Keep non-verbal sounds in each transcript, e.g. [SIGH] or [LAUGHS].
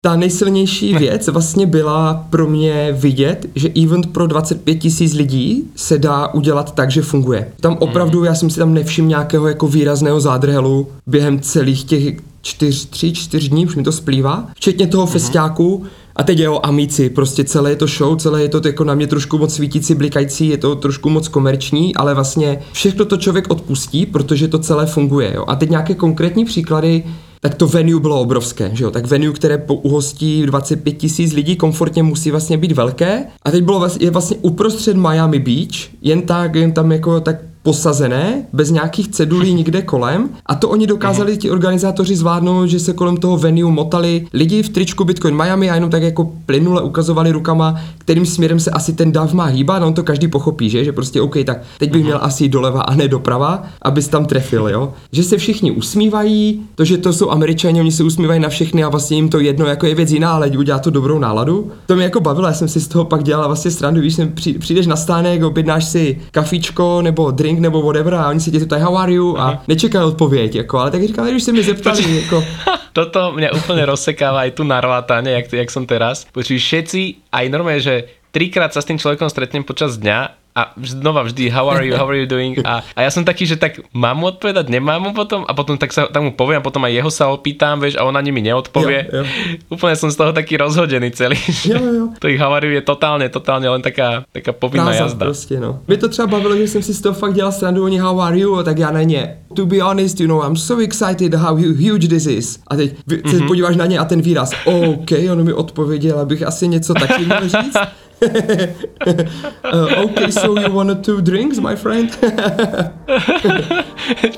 ta nejsilnější [LAUGHS] věc vlastně byla pro mě vidět, že event pro 25 tisíc lidí se dá udělat tak, že funguje. Tam opravdu, já jsem si tam nevšiml nějakého jako výrazného zádrhelu během celých těch čtyř, tři, čtyř dní, už mi to splývá, včetně toho mm-hmm. festiáku, a teď je o amici, prostě celé je to show, celé je to jako na mě trošku moc svítící, blikající, je to trošku moc komerční, ale vlastně všechno to člověk odpustí, protože to celé funguje. Jo. A teď nějaké konkrétní příklady, tak to venue bylo obrovské, že jo? Tak venue, které uhostí 25 tisíc lidí, komfortně musí vlastně být velké. A teď bylo vlastně, je vlastně uprostřed Miami Beach, jen tak, jen tam jako tak posazené, bez nějakých cedulí [LAUGHS] nikde kolem. A to oni dokázali ti organizátoři zvládnout, že se kolem toho venue motali lidi v tričku Bitcoin Miami a jenom tak jako plynule ukazovali rukama, kterým směrem se asi ten dav má hýbat. No on to každý pochopí, že? Že prostě OK, tak teď bych měl asi doleva a ne doprava, abys tam trefil, jo? Že se všichni usmívají, to, že to jsou američani, oni se usmívají na všechny a vlastně jim to jedno jako je věc jiná, ale udělá to dobrou náladu. To mě jako bavilo, já jsem si z toho pak dělala vlastně stranu, když přijdeš na stánek, objednáš si kafíčko nebo drink drink nebo whatever a oni se tě zeptají how are you? a nečekají odpověď, jako, ale tak říkám, když se mi zeptali, [LAUGHS] jako... Toto mňa úplne rozsekáva aj tu na rvátáne, jak, jak som teraz. Počuj, všetci, aj normálne, že trikrát sa s tým človekom stretnem počas dňa a znova vždy how are you, how are you doing a, a ja som taký, že tak mám mu odpovedať, nemám mu potom a potom tak sa tak mu poviem a potom aj jeho sa opýtam, vieš, a ona mi neodpovie. Jo, jo. Úplne som z toho taký rozhodený celý. Jo, jo. to ich how are you je totálne, totálne len taká, taká povinná Práza, jazda. Prostě, no. Mě to třeba bavilo, že jsem si z toho fakt dělal srandu, oni how are you, a tak já na ně. To be honest, you know, I'm so excited how huge this is. A teď mm-hmm. se mhm. podíváš na ně a ten výraz, OK, on mi odpověděl, abych asi něco taky měl říct. [LAUGHS] uh, okay, so you wanted two drinks, my friend? [LAUGHS]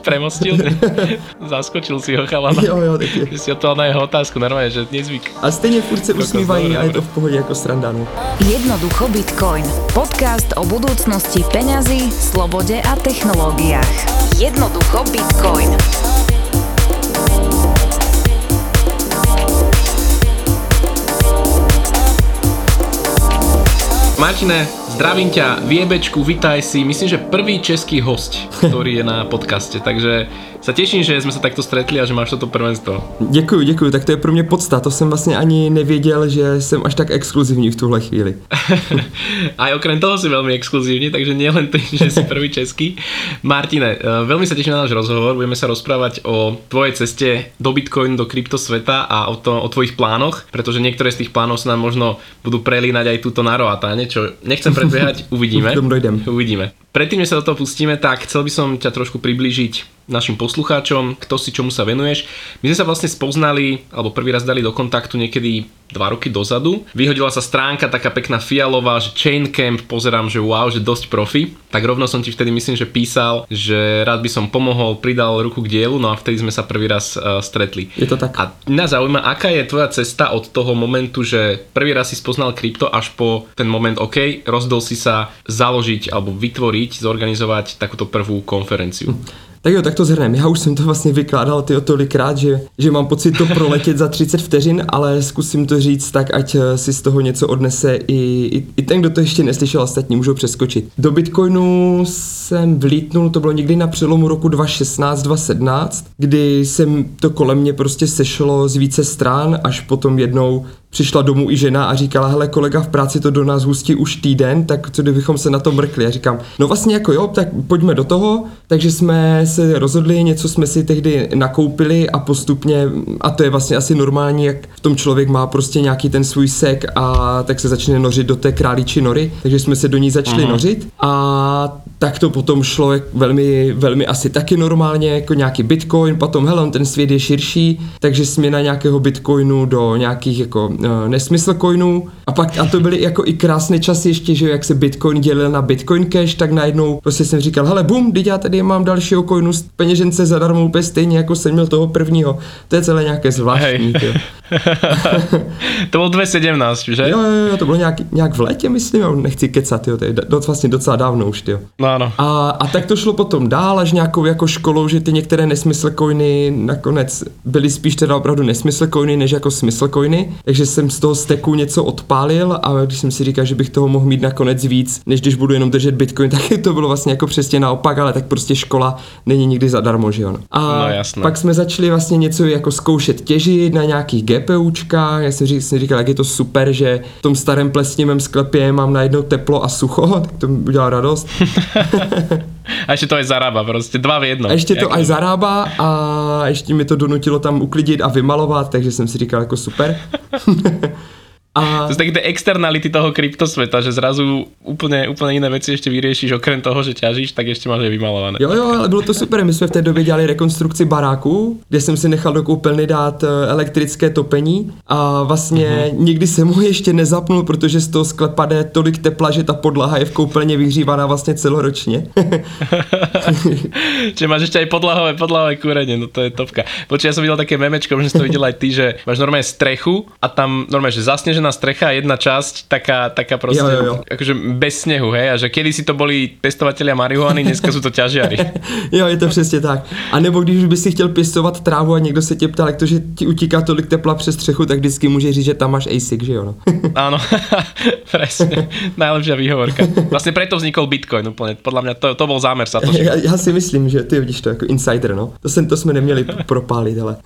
Premostil, zaskočil si ho chalana. Jo, jo, taky. Že si to na jeho otázku normálně, že nezvyk. A stejně furt se usmívají a je to v pohodě jako sranda, no. Jednoducho Bitcoin. Podcast o budoucnosti peňazí, slobode a technológiách. Jednoducho Bitcoin. Martine, zdravím ťa, Viebečku, vitaj si, myslím, že prvý český host, ktorý je na podcaste, takže sa teším, že jsme se takto stretli a že máš toto prvenstvo. Děkuji, děkuji, tak to je pro mě podsta, to jsem vlastně ani nevěděl, že jsem až tak exkluzivní v tuhle chvíli. [LAUGHS] a okrem toho si velmi exkluzivní, takže nielen ty, že jsi prvý český. Martine, eh, velmi se těším na náš rozhovor, budeme se rozprávať o tvojej ceste do Bitcoin, do kryptosveta a o, to, o tvojich plánoch, protože některé z těch plánov se nám možno budou prelínať aj túto na roatáne, čo nechcem predbiehať, [LAUGHS] uvidíme. Uvidíme. Predtým, než sa do toho pustíme, tak chcel by som ťa trošku priblížiť našim poslucháčom, kto si čomu sa venuješ. My sme sa vlastne spoznali, alebo prvý raz dali do kontaktu niekedy dva roky dozadu. Vyhodila sa stránka taká pekná fialová, že Chain Camp, pozerám, že wow, že dosť profi. Tak rovno som ti vtedy myslím, že písal, že rád by som pomohol, pridal ruku k dielu, no a vtedy sme sa prvý raz uh, stretli. Je to tak. A mňa zaujíma, aká je tvoja cesta od toho momentu, že prvý raz si spoznal krypto až po ten moment, OK, rozdol si sa založiť alebo vytvoriť, zorganizovať takúto prvú konferenciu. Tak jo, tak to zhrnem. Já už jsem to vlastně vykládal ty tolikrát, že, že mám pocit to proletět za 30 vteřin, ale zkusím to říct tak, ať eh, si z toho něco odnese i, i, i ten, kdo to ještě neslyšel, ostatní můžou přeskočit. Do Bitcoinu jsem vlítnul, to bylo někdy na přelomu roku 2016-2017, kdy jsem to kolem mě prostě sešlo z více stran, až potom jednou přišla domů i žena a říkala, hele kolega v práci to do nás hustí už týden, tak co kdybychom se na to mrkli? A říkám, no vlastně jako jo, tak pojďme do toho, takže jsme se rozhodli, něco jsme si tehdy nakoupili a postupně, a to je vlastně asi normální, jak v tom člověk má prostě nějaký ten svůj sek a tak se začne nořit do té králiči nory, takže jsme se do ní začali Aha. nořit a tak to potom šlo velmi, velmi asi taky normálně, jako nějaký bitcoin, potom hele, ten svět je širší, takže směna nějakého bitcoinu do nějakých jako nesmysl coinů a pak, a to byly jako i krásné časy ještě, že jak se bitcoin dělil na bitcoin cash, tak najednou prostě jsem říkal, hele bum, teď já tady mám dalšího coinu z peněžence zadarmo úplně stejně, jako jsem měl toho prvního. To je celé nějaké zvláštní. [LAUGHS] to bylo 2017, že? Jo, jo, jo, to bylo nějak, nějak v létě, myslím, nechci kecat, jo, to je do, vlastně docela dávno už, jo. No ano. A, a tak to šlo potom dál až nějakou jako školou, že ty některé nesmysl coiny nakonec byly spíš teda opravdu nesmysl coiny, než jako smysl coiny. Takže jsem z toho steku něco odpálil a když jsem si říkal, že bych toho mohl mít nakonec víc, než když budu jenom držet bitcoin, [LAUGHS] tak to bylo vlastně jako přesně naopak, ale tak prostě škola není nikdy zadarmo, že jo. A No, jasné. pak jsme začali vlastně něco jako zkoušet těžit na nějakých GPUčkách. Já jsem, říkal, jsem říkal, jak je to super, že v tom starém plesnivém sklepě mám najednou teplo a sucho, [LAUGHS] tak to mi udělalo radost. [LAUGHS] A ještě to aj zarába, prostě dva v jednom. A ještě to Jak- aj zarába a ještě mi to donutilo tam uklidit a vymalovat, takže jsem si říkal jako super. [LAUGHS] a To sú také tie externality toho kryptosveta, že zrazu úplne, úplne iné veci ešte vyriešiš, okrem toho, že ťažíš, tak ešte máš aj vymalované. Jo, jo, ale bylo to super. My jsme v té době dělali rekonstrukci baráku, kde jsem si nechal do koupelny dát eh, elektrické topení a vlastně uh-huh. nikdy jsem ho ještě nezapnul, protože z toho sklepa jde tolik tepla, že ta podlaha je v koupelně vyhřívaná vlastně celoročně. [LAUGHS] Čiže máš ešte aj podlahové, podlahové kúrenie, no to je topka. Počkaj, ja som videl také memečko, že si to videl aj ty, že máš normálne strechu a tam normálne, že zasnežená strecha a jedna časť taká, taká proste, Jo, jo, jo. akože bez snehu, hej, a že kedy si to boli pestovatelia marihuany, dneska sú to ťažiari. [LAUGHS] jo, je to přesně tak. A nebo když by si chtěl pěstovat trávu a někdo se tě ptal, jak to, že ti utíká tolik tepla přes střechu, tak vždycky může říct, že tam máš ASIC, že jo? No. [LAUGHS] Áno, [LAUGHS] presne. Najlepšia výhovorka. Vlastne preto vznikol Bitcoin úplne. Podľa mňa to, to bol zámer sa to. já, já, si myslím, že ty vidíš to jako insider, no. To, jsem, to jsme neměli propálit, ale.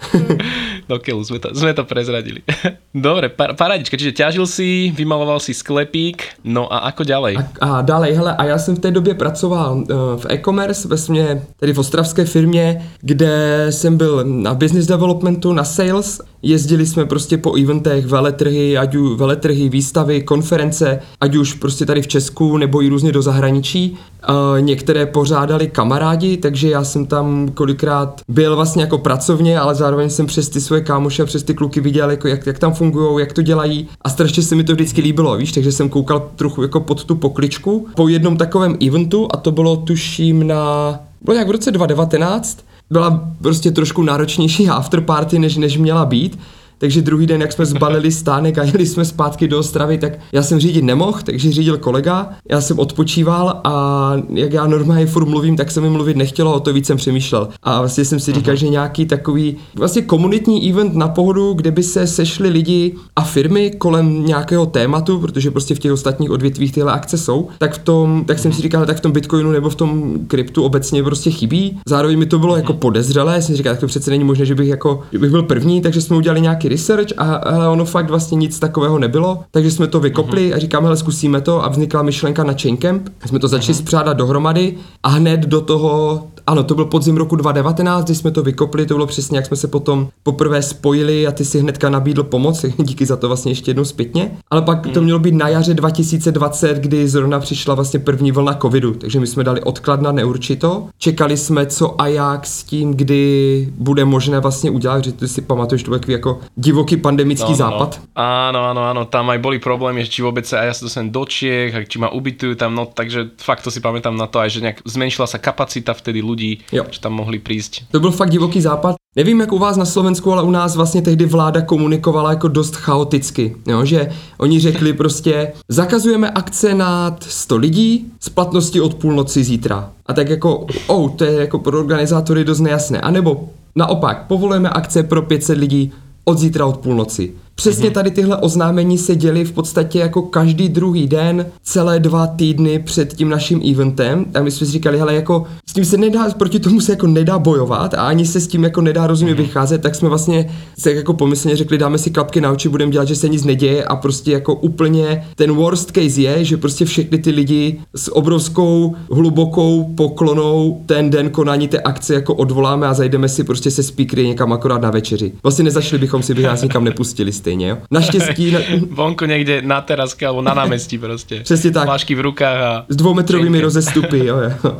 Do keľu, sme to, sme to prezradili. Dobre, par, paradička, čiže ťažil si, vymaloval si sklepík, no a ako ďalej? A, a dále, hele, a já jsem v té době pracoval uh, v e-commerce, ve smě, tedy v ostravské firmě, kde jsem byl na business developmentu, na sales, jezdili jsme prostě po eventech, veletrhy, ať už veletrhy, výstavy, konference, ať už prostě tady v Česku nebo i různě do zahraničí. Uh, některé pořádali kamarádi, takže já jsem tam kolikrát byl vlastně jako pracovně, ale zároveň jsem přes ty svoje kámoše a přes ty kluky viděl, jako jak, jak tam fungují, jak to dělají a strašně se mi to vždycky líbilo, víš, takže jsem koukal trochu jako pod tu pokličku po jednom takovém eventu a to bylo tuším na, bylo nějak v roce 2019, byla prostě trošku náročnější [LAUGHS] afterparty, než, než měla být, takže druhý den, jak jsme zbalili stánek a jeli jsme zpátky do Ostravy, tak já jsem řídit nemohl, takže řídil kolega, já jsem odpočíval a jak já normálně furt mluvím, tak se mi mluvit nechtělo, o to víc jsem přemýšlel. A vlastně jsem si říkal, že nějaký takový vlastně komunitní event na pohodu, kde by se sešli lidi a firmy kolem nějakého tématu, protože prostě v těch ostatních odvětvích tyhle akce jsou, tak v tom, tak jsem si říkal, tak v tom Bitcoinu nebo v tom kryptu obecně prostě chybí. Zároveň mi to bylo jako podezřelé, jsem si říkal, tak to přece není možné, že bych jako, že bych byl první, takže jsme udělali nějaký research a hele, ono fakt vlastně nic takového nebylo, takže jsme to vykopli a říkáme, hele, zkusíme to. A vznikla myšlenka na Chaincamp. Jsme to začali spřádat dohromady a hned do toho, ano, to byl podzim roku 2019, kdy jsme to vykopli, to bylo přesně, jak jsme se potom poprvé spojili a ty si hnedka nabídl pomoc, [LAUGHS] díky za to vlastně ještě jednou zpětně. Ale pak to mělo být na jaře 2020, kdy zrovna přišla vlastně první vlna covidu, takže my jsme dali odklad na neurčito. Čekali jsme, co a jak s tím, kdy bude možné vlastně udělat, že ty si pamatuješ, to byl takový jako divoký pandemický No, no, západ. No. Áno, áno, áno, tam aj boli problémy, že či vôbec sa, a ja sa dostanem do Čiech, či ma ubytujú tam, no takže fakt to si pamätám na to aj, že nejak zmenšila sa kapacita vtedy ľudí, Jo. že tam mohli prísť. To byl fakt divoký západ. Nevím, jak u vás na Slovensku, ale u nás vlastně tehdy vláda komunikovala jako dost chaoticky, jo? že oni řekli prostě, zakazujeme akce nad 100 lidí s platností od půlnoci zítra. A tak jako, oh, to je jako pro organizátory dost nejasné. A nebo naopak, povolujeme akce pro 500 lidí od zítra od půlnoci. Přesně tady tyhle oznámení se děly v podstatě jako každý druhý den, celé dva týdny před tím naším eventem. A my jsme si říkali, hele, jako s tím se nedá, proti tomu se jako nedá bojovat a ani se s tím jako nedá rozumně vycházet, tak jsme vlastně se jako pomyslně řekli, dáme si klapky na oči, budeme dělat, že se nic neděje. A prostě jako úplně ten worst case je, že prostě všechny ty lidi s obrovskou hlubokou poklonou ten den konání té akce jako odvoláme a zajdeme si prostě se speakery někam akorát na večeři. Vlastně nezašli bychom si, by nás nikam nepustili stejně, jo. Naštěstí, na, [LAUGHS] Vonku niekde na teraske alebo na námestí proste. Přesně tak. Flášky v rukách a... s dvoumetrovými rozestupy, jo, jo.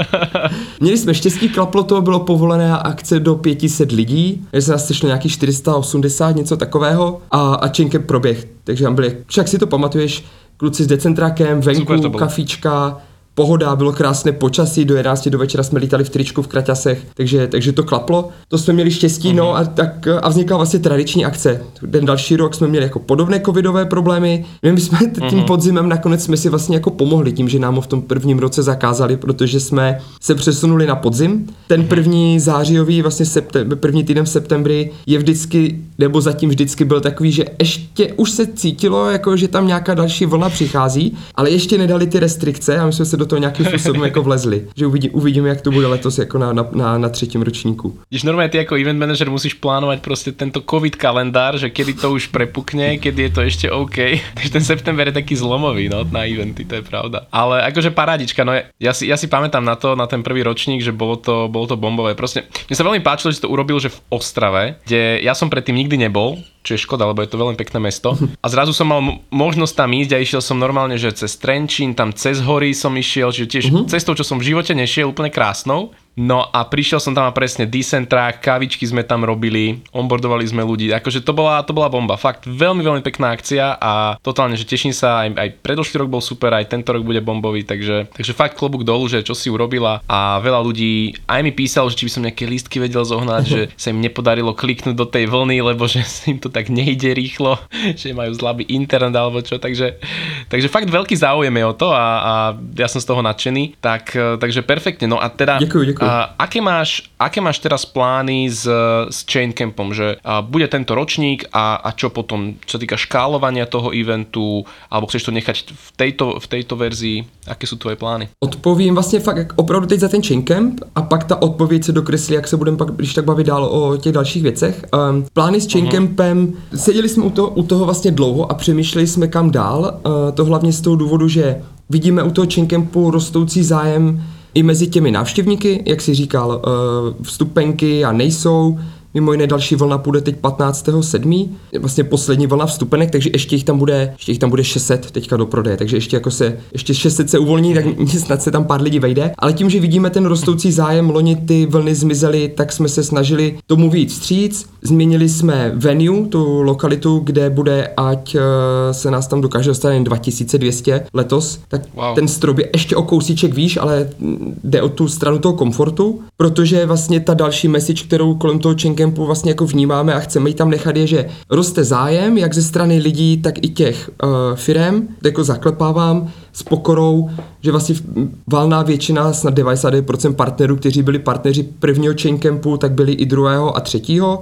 [LAUGHS] Měli jsme štěstí, klaplo to, bylo povolené akce do 500 lidí, že se nás sešlo nějakých 480, něco takového a, a proběh. Takže tam byli, však si to pamatuješ, kluci s to venku, bylo. Pohoda, bylo krásné počasí, do 11 do večera jsme lítali v tričku v kraťasech, takže, takže to klaplo. To jsme měli štěstí, no a, tak, a vznikla vlastně tradiční akce. Ten další rok jsme měli jako podobné covidové problémy. My jsme tím podzimem nakonec jsme si vlastně jako pomohli tím, že nám ho v tom prvním roce zakázali, protože jsme se přesunuli na podzim. Ten první zářijový, vlastně septem, první týden v septembri je vždycky, nebo zatím vždycky byl takový, že ještě už se cítilo, jako že tam nějaká další vlna přichází, ale ještě nedali ty restrikce a my jsme se do toho nějakým způsobem jako vlezli. Že uvidí, uvidíme, jak to bude letos jako na, na, na, na třetím ročníku. Když normálně ty jako event manager musíš plánovat prostě tento covid kalendár, že kedy to už prepukne, kedy je to ještě OK. [LAUGHS] Takže ten september je taký zlomový no, na eventy, to je pravda. Ale akože parádička, no ja si, ja si pamätám na to, na ten prvý ročník, že bolo to, bolo to bombové. Proste, mne sa veľmi páčilo, že to urobil, že v Ostrave, kde ja som predtým nikdy nebol, čo je škoda, lebo je to veľmi pekné mesto. A zrazu som mal možnosť tam ísť a išiel som normálne, že cez Trenčín, tam cez hory som išiel, čiže tiež uh-huh. cestou, čo som v živote nešiel, úplne krásnou. No a prišiel som tam a presne decent track, kávičky sme tam robili, onboardovali sme ľudí, akože to bola, to bola bomba, fakt veľmi, veľmi pekná akcia a totálne, že teším sa, aj, aj predošlý rok bol super, aj tento rok bude bombový, takže, takže fakt klobúk dolu, že čo si urobila. A veľa ľudí aj mi písalo, že či by som nejaké lístky vedel zohnať, že [LAUGHS] sa im nepodarilo kliknúť do tej vlny, lebo že im to tak nejde rýchlo, [LAUGHS] že majú zlabý internet alebo čo, takže, takže fakt veľký záujem je o to a, a ja som z toho nadšený, tak, takže perfektne, no a teda... Ďakujem, ďakujem. A aké máš, aké máš teraz plány s, s Chaincampom, že a bude tento ročník a, a čo potom, čo sa týka škálovania toho eventu, alebo chceš to nechať v tejto, v tejto verzii, aké jsou tvoje plány? Odpovím vlastně fakt opravdu teď za ten Chaincamp a pak ta odpověď se dokreslí, jak se budeme pak, když tak bavit dál o těch dalších věcech. Um, plány s Chaincampem, uh-huh. seděli jsme u toho, u toho vlastně dlouho a přemýšleli jsme kam dál, uh, to hlavně z toho důvodu, že vidíme u toho Chaincampu rostoucí zájem i mezi těmi návštěvníky, jak si říkal, eh, vstupenky a nejsou, Mimo jiné další vlna půjde teď 15.7. Vlastně poslední vlna vstupenek, takže ještě jich tam bude, ještě jich tam bude 600 teďka do prodeje, takže ještě jako se, ještě 600 se uvolní, tak [LAUGHS] snad se tam pár lidí vejde. Ale tím, že vidíme ten rostoucí zájem, loni ty vlny zmizely, tak jsme se snažili tomu víc vstříc. Změnili jsme venue, tu lokalitu, kde bude, ať eh, se nás tam dokáže dostat jen 2200 letos, tak wow. ten strop je ještě o kousíček výš, ale jde o tu stranu toho komfortu, protože vlastně ta další message, kterou kolem toho Campu vlastně jako vnímáme a chceme ji tam nechat je, že roste zájem jak ze strany lidí, tak i těch uh, firem, jako zaklepávám s pokorou, že vlastně valná většina, snad 99% partnerů, kteří byli partneři prvního Campu, tak byli i druhého a třetího.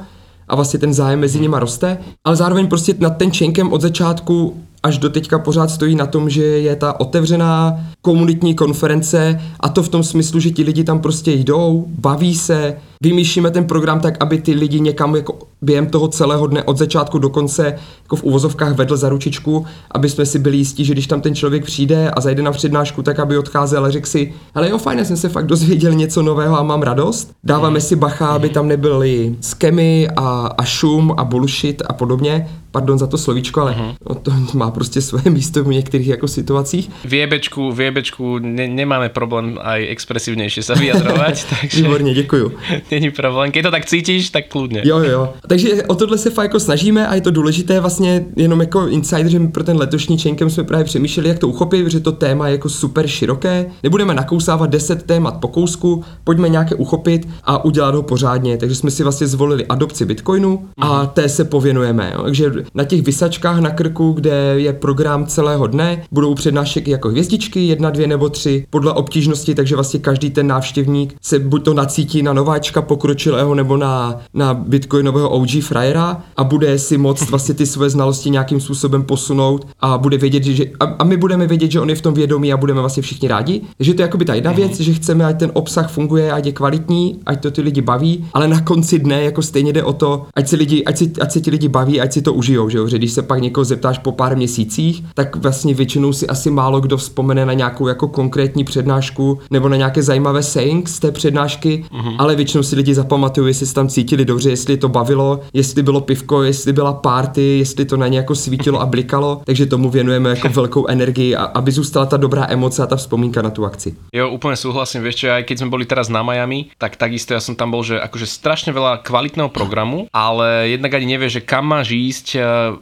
A vlastně ten zájem mezi nimi roste, ale zároveň prostě nad ten Chainkem od začátku až do teďka pořád stojí na tom, že je ta otevřená komunitní konference a to v tom smyslu, že ti lidi tam prostě jdou, baví se, vymýšlíme ten program tak, aby ty lidi někam jako během toho celého dne od začátku do konce jako v uvozovkách vedl za ručičku, aby jsme si byli jistí, že když tam ten člověk přijde a zajde na přednášku, tak aby odcházel a řekl si, hele jo, fajn, jsem se fakt dozvěděl něco nového a mám radost. Dáváme si bacha, aby tam nebyly skemy a, a šum a bullshit a podobně. Pardon za to slovíčko, ale uh-huh. to má prostě své místo v některých jako situacích. V jebečku, v jebečku ne, nemáme problém aj expresivnější se vyjadrovat, [LAUGHS] takže... Výborně, děkuju. Není problém, když to tak cítíš, tak kludně. Jo, jo. Takže o tohle se fakt jako snažíme a je to důležité vlastně jenom jako insider, že my pro ten letošní čenkem jsme právě přemýšleli, jak to uchopit, že to téma je jako super široké. Nebudeme nakousávat 10 témat po kousku, pojďme nějaké uchopit a udělat ho pořádně. Takže jsme si vlastně zvolili adopci Bitcoinu a mhm. té se pověnujeme. Jo. Takže na těch vysačkách na krku, kde je program celého dne, budou přednášky jako hvězdičky, jedna, dvě nebo tři, podle obtížnosti, takže vlastně každý ten návštěvník se buď to nacítí na nováčka pokročilého nebo na, na bitcoinového OG frajera a bude si moct [LAUGHS] vlastně ty své znalosti nějakým způsobem posunout a bude vědět, že a, a my budeme vědět, že on je v tom vědomí a budeme vlastně všichni rádi. Takže to je jakoby ta jedna věc, že chceme, ať ten obsah funguje, ať je kvalitní, ať to ty lidi baví, ale na konci dne jako stejně jde o to, ať se, lidi, ať si, ať si ti lidi baví, ať si to užijou, že jo? Že když se pak někoho zeptáš po pár měsících, tak vlastně většinou si asi málo kdo vzpomene na nějakou jako konkrétní přednášku nebo na nějaké zajímavé sayings z té přednášky, uh-huh. ale většinou si lidi zapamatují, jestli se tam cítili dobře, jestli to bavilo, jestli bylo pivko, jestli byla party, jestli to na ně jako svítilo a blikalo, takže tomu věnujeme jako velkou energii, aby zůstala ta dobrá emoce a ta vzpomínka na tu akci. Jo, úplně souhlasím, vieš čo, aj keď sme boli teraz na Miami, tak takisto ja som tam bol, že akože strašne veľa kvalitného programu, ale jednak ani nevieš, že kam máš ísť,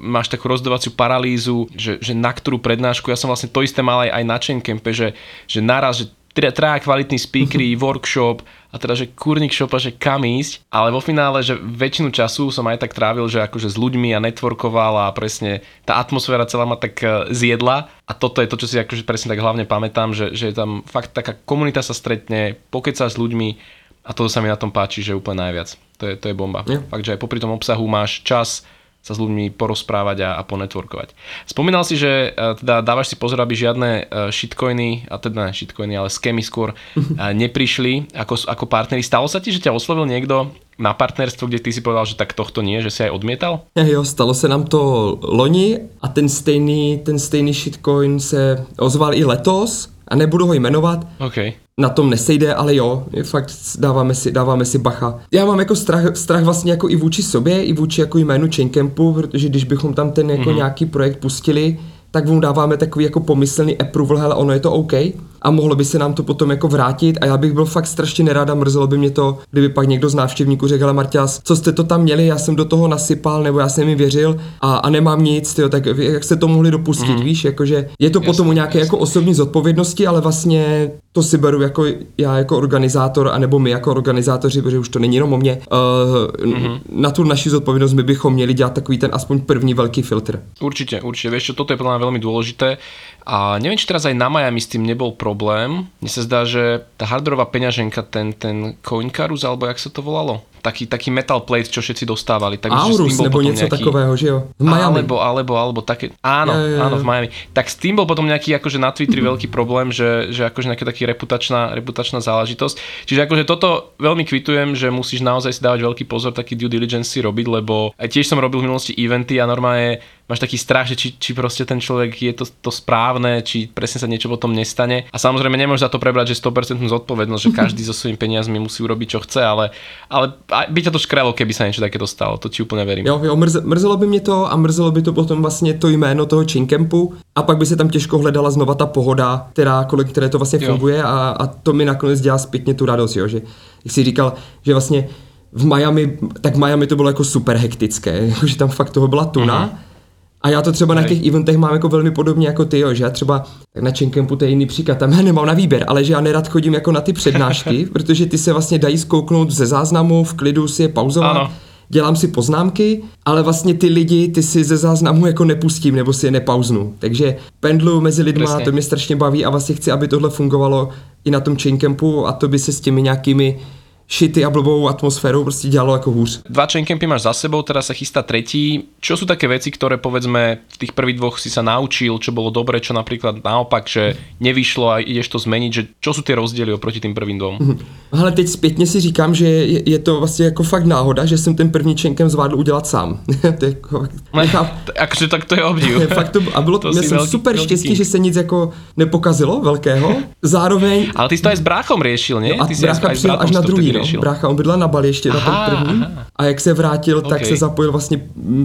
máš takú rozhodovaciu paralýzu, že, že na ktorú prednášku, ja som vlastne to isté mal aj, aj na Chaincampe, že, že naraz, že teda traja kvalitní speakery, workshop a teda, že kurník šopa, že kam ísť, ale vo finále, že väčšinu času som aj tak trávil, že akože s ľuďmi a networkoval a presne tá atmosféra celá ma tak e, zjedla a toto je to, čo si akože presne tak hlavne pamätám, že, že je tam fakt taká komunita sa stretne, pokeca s ľuďmi a to sa mi na tom páči, že úplne najviac. To je, to je bomba. Yeah. Fakt, že aj popri tom obsahu máš čas, sa s ľuďmi porozprávať a, a ponetworkovať. Spomínal si, že uh, teda dávaš si pozor, aby žiadne uh, shitcoiny, a teda ne shitcoiny, ale skémy skôr uh, [LAUGHS] neprišli ako, ako partneri. Stalo sa ti, že ťa oslovil niekto na partnerstvo, kde ty si povedal, že tak tohto nie, že si aj odmietal? Jo, stalo se nám to loni a ten stejný, ten stejný shitcoin se ozval i letos a nebudu ho jmenovat. Okay. Na tom nesejde, ale jo, fakt dáváme si, dáváme si bacha. Já mám jako strach, strach vlastně jako i vůči sobě, i vůči jako jménu Chaincampu, protože když bychom tam ten jako mm-hmm. nějaký projekt pustili, tak mu dáváme takový jako pomyslný approval, hele, ono je to OK a mohlo by se nám to potom jako vrátit a já bych byl fakt strašně nerad a mrzelo by mě to, kdyby pak někdo z návštěvníků řekl, Marťas, co jste to tam měli, já jsem do toho nasypal nebo já jsem jim věřil a, a nemám nic, tyjo, tak jak jste to mohli dopustit, mm. víš, jakože je to jasný, potom o nějaké jasný. jako osobní zodpovědnosti, ale vlastně to si beru jako já jako organizátor, anebo my jako organizátoři, protože už to není jenom o mě, uh, mm-hmm. na tu naši zodpovědnost my bychom měli dělat takový ten aspoň první velký filtr. Určitě, určitě, víš, toto je podle mě velmi důležité a neviem, či teraz aj na Miami s tým nebol problém. Mne sa zdá, že tá hardwareová peňaženka, ten, ten Coincarus, alebo jak sa to volalo? Taký, taký metal plate, čo všetci dostávali. Tak, Aurus s tým bol nebo něco nejaký, takového, že jo? V Miami. Alebo, alebo, alebo také, áno, ja, ja, ja. áno, v Miami. Tak s tým bol potom nejaký akože na Twitteri veľký problém, že, že akože nejaká taký reputačná, reputačná záležitosť. Čiže akože toto veľmi kvitujem, že musíš naozaj si dávať veľký pozor, taký due diligence si robiť, lebo aj tiež som robil v minulosti eventy a normálne máš taký strach, že či, či proste ten človek je to, to správne, či presne sa niečo potom nestane. A samozrejme nemôžeš za to prebrať, že 100% zodpovednosť, že každý so svojimi peniazmi musí urobiť, čo chce, ale, ale by ťa to škrelo, keby se něco také stalo, to ti úplně verím. Jo, jo, mrze, mrzelo by mě to a mrzelo by to potom vlastně to jméno toho Chinkempu a pak by se tam těžko hledala znova ta pohoda, která, kolem které to vlastně funguje a, a to mi nakonec dělá zpětně tu radost, jo, že jak jsi říkal, že vlastně v Miami, tak v Miami to bylo jako super hektické, [LAUGHS] že tam fakt toho byla tuna, uh-huh a já to třeba Hej. na těch eventech mám jako velmi podobně jako ty, jo, že já třeba tak na Čenkempu to je jiný příklad, tam já nemám na výběr, ale že já nerad chodím jako na ty přednášky, [LAUGHS] protože ty se vlastně dají zkouknout ze záznamu, v klidu si je pauzovat. Ano. Dělám si poznámky, ale vlastně ty lidi, ty si ze záznamu jako nepustím nebo si je nepauznu. Takže pendlu mezi lidma, Přesně. to mě strašně baví a vlastně chci, aby tohle fungovalo i na tom Chaincampu a to by se s těmi nějakými šity a blbou atmosférou prostě dělalo jako hůř. Dva chaincampy máš za sebou, teraz sa chystá tretí. Čo sú také veci, ktoré povedzme v tých prvých dvoch si sa naučil, čo bolo dobre, čo napríklad naopak, že nevyšlo a ideš to zmeniť, že čo sú tie rozdiely oproti tým prvým dvom? Ale teď zpětně si říkám, že je, je to vlastně jako fakt náhoda, že jsem ten první chainkem zvládl udělat sám. [LAUGHS] to je jako, nechám... Akže tak to je obdiv. [LAUGHS] fakt to, a bylo to měl jsem velký, super velký štěstí, že se nic jako nepokazilo velkého. Zároveň... Ale ty jsi to aj s bráchom riešil, ne? No a ty přijel až na druhý, no. Brácha, on bydlel na Bali ještě aha, na ten první. Aha. A jak se vrátil, okay. tak se zapojil vlastně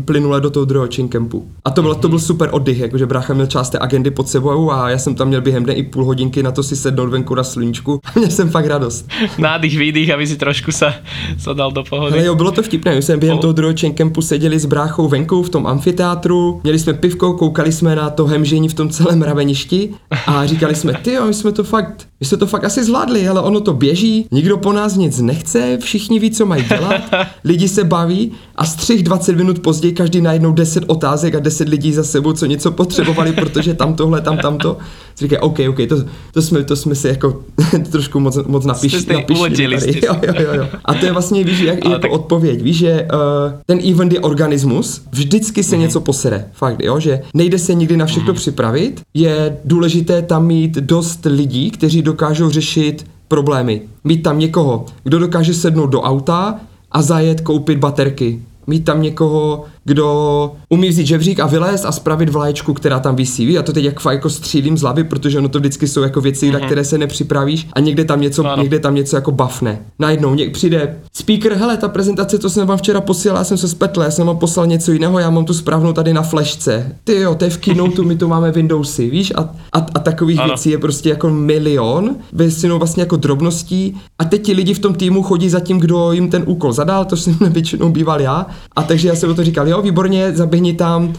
plynule do toho druhého Chinkempu. A to, bylo, to byl super oddych, jakože brácha měl část té agendy pod sebou a já jsem tam měl během dne i půl hodinky na to si sednout venku na sluníčku. A [LAUGHS] měl jsem fakt radost. Nádych, výdych, aby si trošku se, dal do pohody. Ale jo, bylo to vtipné. My jsme během toho druhého Chinkempu seděli s bráchou venku v tom amfiteátru, měli jsme pivko, koukali jsme na to hemžení v tom celém mraveništi a říkali jsme, ty jo, my jsme to fakt, my jsme to fakt asi zvládli, ale ono to běží, nikdo po nás nic nechce, všichni ví, co mají dělat, [LAUGHS] lidi se baví a střih 20 minut později každý najednou 10 otázek a 10 lidí za sebou, co něco potřebovali, protože tam tohle, tam tamto. Říkají, OK, OK, to, to, jsme, to jsme si jako [LAUGHS] trošku moc, moc napiš, napišli. [LAUGHS] Jo, jo, jo, jo. A to je vlastně, víš, jak, jako tak... odpověď. Víš, že uh, ten event je organismus, vždycky se mm-hmm. něco posere. Fakt, jo, že nejde se nikdy na všechno mm-hmm. připravit. Je důležité tam mít dost lidí, kteří dokážou řešit problémy. Mít tam někoho, kdo dokáže sednout do auta a zajet koupit baterky mít tam někoho, kdo umí vzít žebřík a vylézt a spravit vlaječku, která tam vysí. A to teď jak fakt jako střílím z hlavy, protože ono to vždycky jsou jako věci, mm-hmm. na které se nepřipravíš a někde tam něco, ano. někde tam něco jako bafne. Najednou něk přijde speaker, hele, ta prezentace, to jsem vám včera posílal, já jsem se spetl, já jsem vám poslal něco jiného, já mám tu správnou tady na flešce. Ty jo, to je v Keynote, my tu máme Windowsy, víš? A, a, a takových ano. věcí je prostě jako milion, většinou vlastně jako drobností. A teď ti lidi v tom týmu chodí za tím, kdo jim ten úkol zadal, to jsem [LAUGHS] většinou býval já. A takže já jsem o to říkal, jo, výborně, zaběhni tam, uh,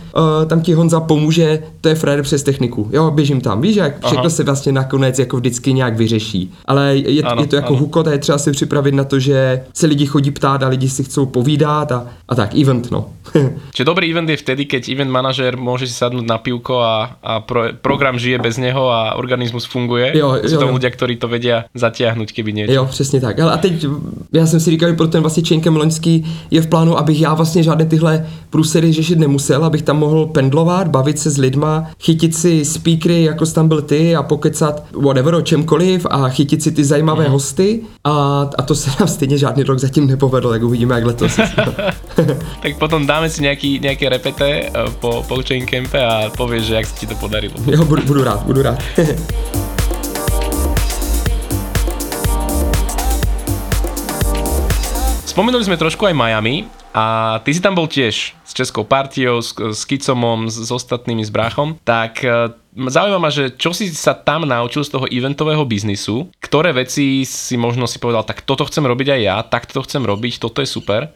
tam ti Honza pomůže, to je frajer přes techniku. Jo, běžím tam, víš, jak všechno se vlastně nakonec jako vždycky nějak vyřeší. Ale je, ano, je to jako hukot a je třeba si připravit na to, že se lidi chodí ptát a lidi si chcou povídat a, a tak, event, no. [LAUGHS] Čiže dobrý event je vtedy, keď event manažer môže si sadnúť na pivko a, a pro, program žije bez neho a organizmus funguje. Jo, jo, Sú tam ľudia, ktorí to vedia zatiahnuť, keby niečo. Jo, přesně tak. Ale a teď, já jsem si říkal, že pro ten vlastně Chainkem loňský je v plánu, abych já vlastně žádné tyhle průsery řešit nemusel, abych tam mohl pendlovat, bavit se s lidma, chytit si speakery, jako jsi tam byl ty a pokecat whatever o čemkoliv a chytit si ty zajímavé mm. hosty a, a to se nám stejně žádný rok zatím nepovedl, jak uvidíme, jak letos. [LAUGHS] tak potom dáme si nějaký, nějaké repete eh, po, po chain campe a pověš, že jak se ti to podarilo. Jo, budu, budu rád, budu rád. [LAUGHS] Spomenuli sme trošku aj Miami a ty si tam bol tiež s českou partiou, s, s Kicomom, s, s ostatnými, s bráchom, tak e, zaujíma ma, že čo si sa tam naučil z toho eventového biznisu, ktoré veci si možno si povedal, tak toto chcem robiť aj ja, tak to chcem robiť, toto je super.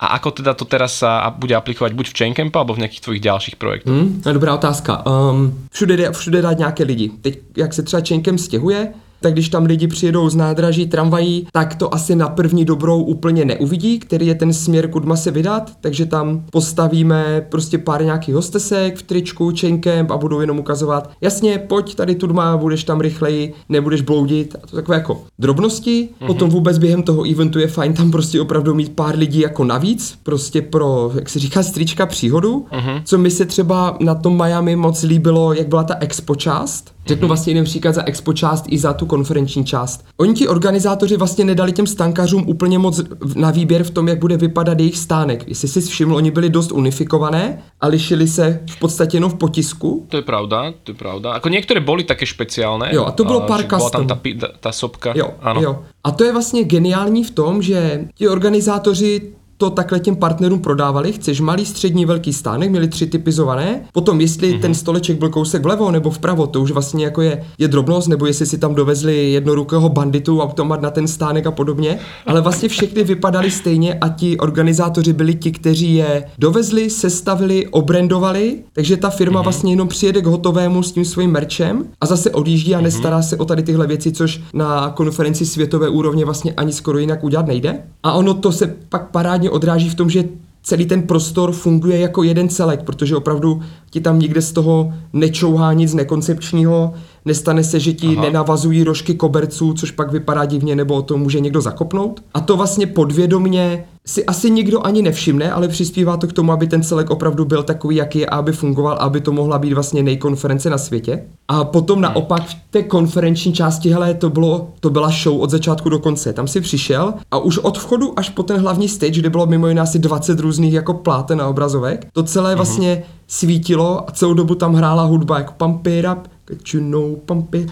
A ako teda to teraz sa bude aplikovať buď v Chaincampu, alebo v nějakých tvojich dalších projektech? Hmm, dobrá otázka. Um, všude, všude dát nějaké lidi. Teď, jak se třeba Chaincamp stěhuje, tak když tam lidi přijedou z nádraží tramvají, tak to asi na první dobrou úplně neuvidí, který je ten směr, kudma se vydat, takže tam postavíme prostě pár nějakých hostesek v tričku, chaincamp a budou jenom ukazovat, jasně, pojď tady tudma, budeš tam rychleji, nebudeš bloudit, a to takové jako drobnosti, mm-hmm. potom vůbec během toho eventu je fajn tam prostě opravdu mít pár lidí jako navíc, prostě pro, jak se říká, strička příhodu, mm-hmm. co mi se třeba na tom Miami moc líbilo, jak byla ta expo část, Řeknu vlastně jeden příklad za expo část i za tu konferenční část. Oni ti organizátoři vlastně nedali těm stankařům úplně moc na výběr v tom, jak bude vypadat jejich stánek. Jestli si všiml, oni byli dost unifikované a lišili se v podstatě jenom v potisku. To je pravda, to je pravda. Jako některé byly také speciálné. Jo, a to bylo pár custom. tam ta, ta, ta sopka. Jo, ano. jo. A to je vlastně geniální v tom, že ti organizátoři to takhle těm partnerům prodávali, chceš malý, střední, velký stánek, měli tři typizované, potom jestli mm-hmm. ten stoleček byl kousek vlevo nebo vpravo, to už vlastně jako je, je drobnost, nebo jestli si tam dovezli jednorukého banditu, automat na ten stánek a podobně, ale vlastně všechny vypadaly stejně a ti organizátoři byli ti, kteří je dovezli, sestavili, obrendovali, takže ta firma mm-hmm. vlastně jenom přijede k hotovému s tím svým merčem a zase odjíždí a mm-hmm. nestará se o tady tyhle věci, což na konferenci světové úrovně vlastně ani skoro jinak udělat nejde. A ono to se pak parádně odráží v tom, že celý ten prostor funguje jako jeden celek, protože opravdu ti tam nikde z toho nečouhá nic nekoncepčního, nestane se, že ti Aha. nenavazují rožky koberců, což pak vypadá divně, nebo to může někdo zakopnout. A to vlastně podvědomně si asi nikdo ani nevšimne, ale přispívá to k tomu, aby ten celek opravdu byl takový, jaký je, aby fungoval, aby to mohla být vlastně nejkonference na světě. A potom hmm. naopak v té konferenční části, hele, to, bylo, to byla show od začátku do konce. Tam si přišel a už od vchodu až po ten hlavní stage, kde bylo mimo jiné asi 20 různých jako pláten na obrazovek, to celé hmm. vlastně svítilo a celou dobu tam hrála hudba jako Pump It Up, you know, pumpy.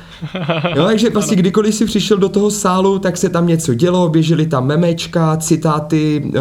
Jo, takže vlastně kdykoliv si přišel do toho sálu, tak se tam něco dělo, běžely tam memečka, citáty uh,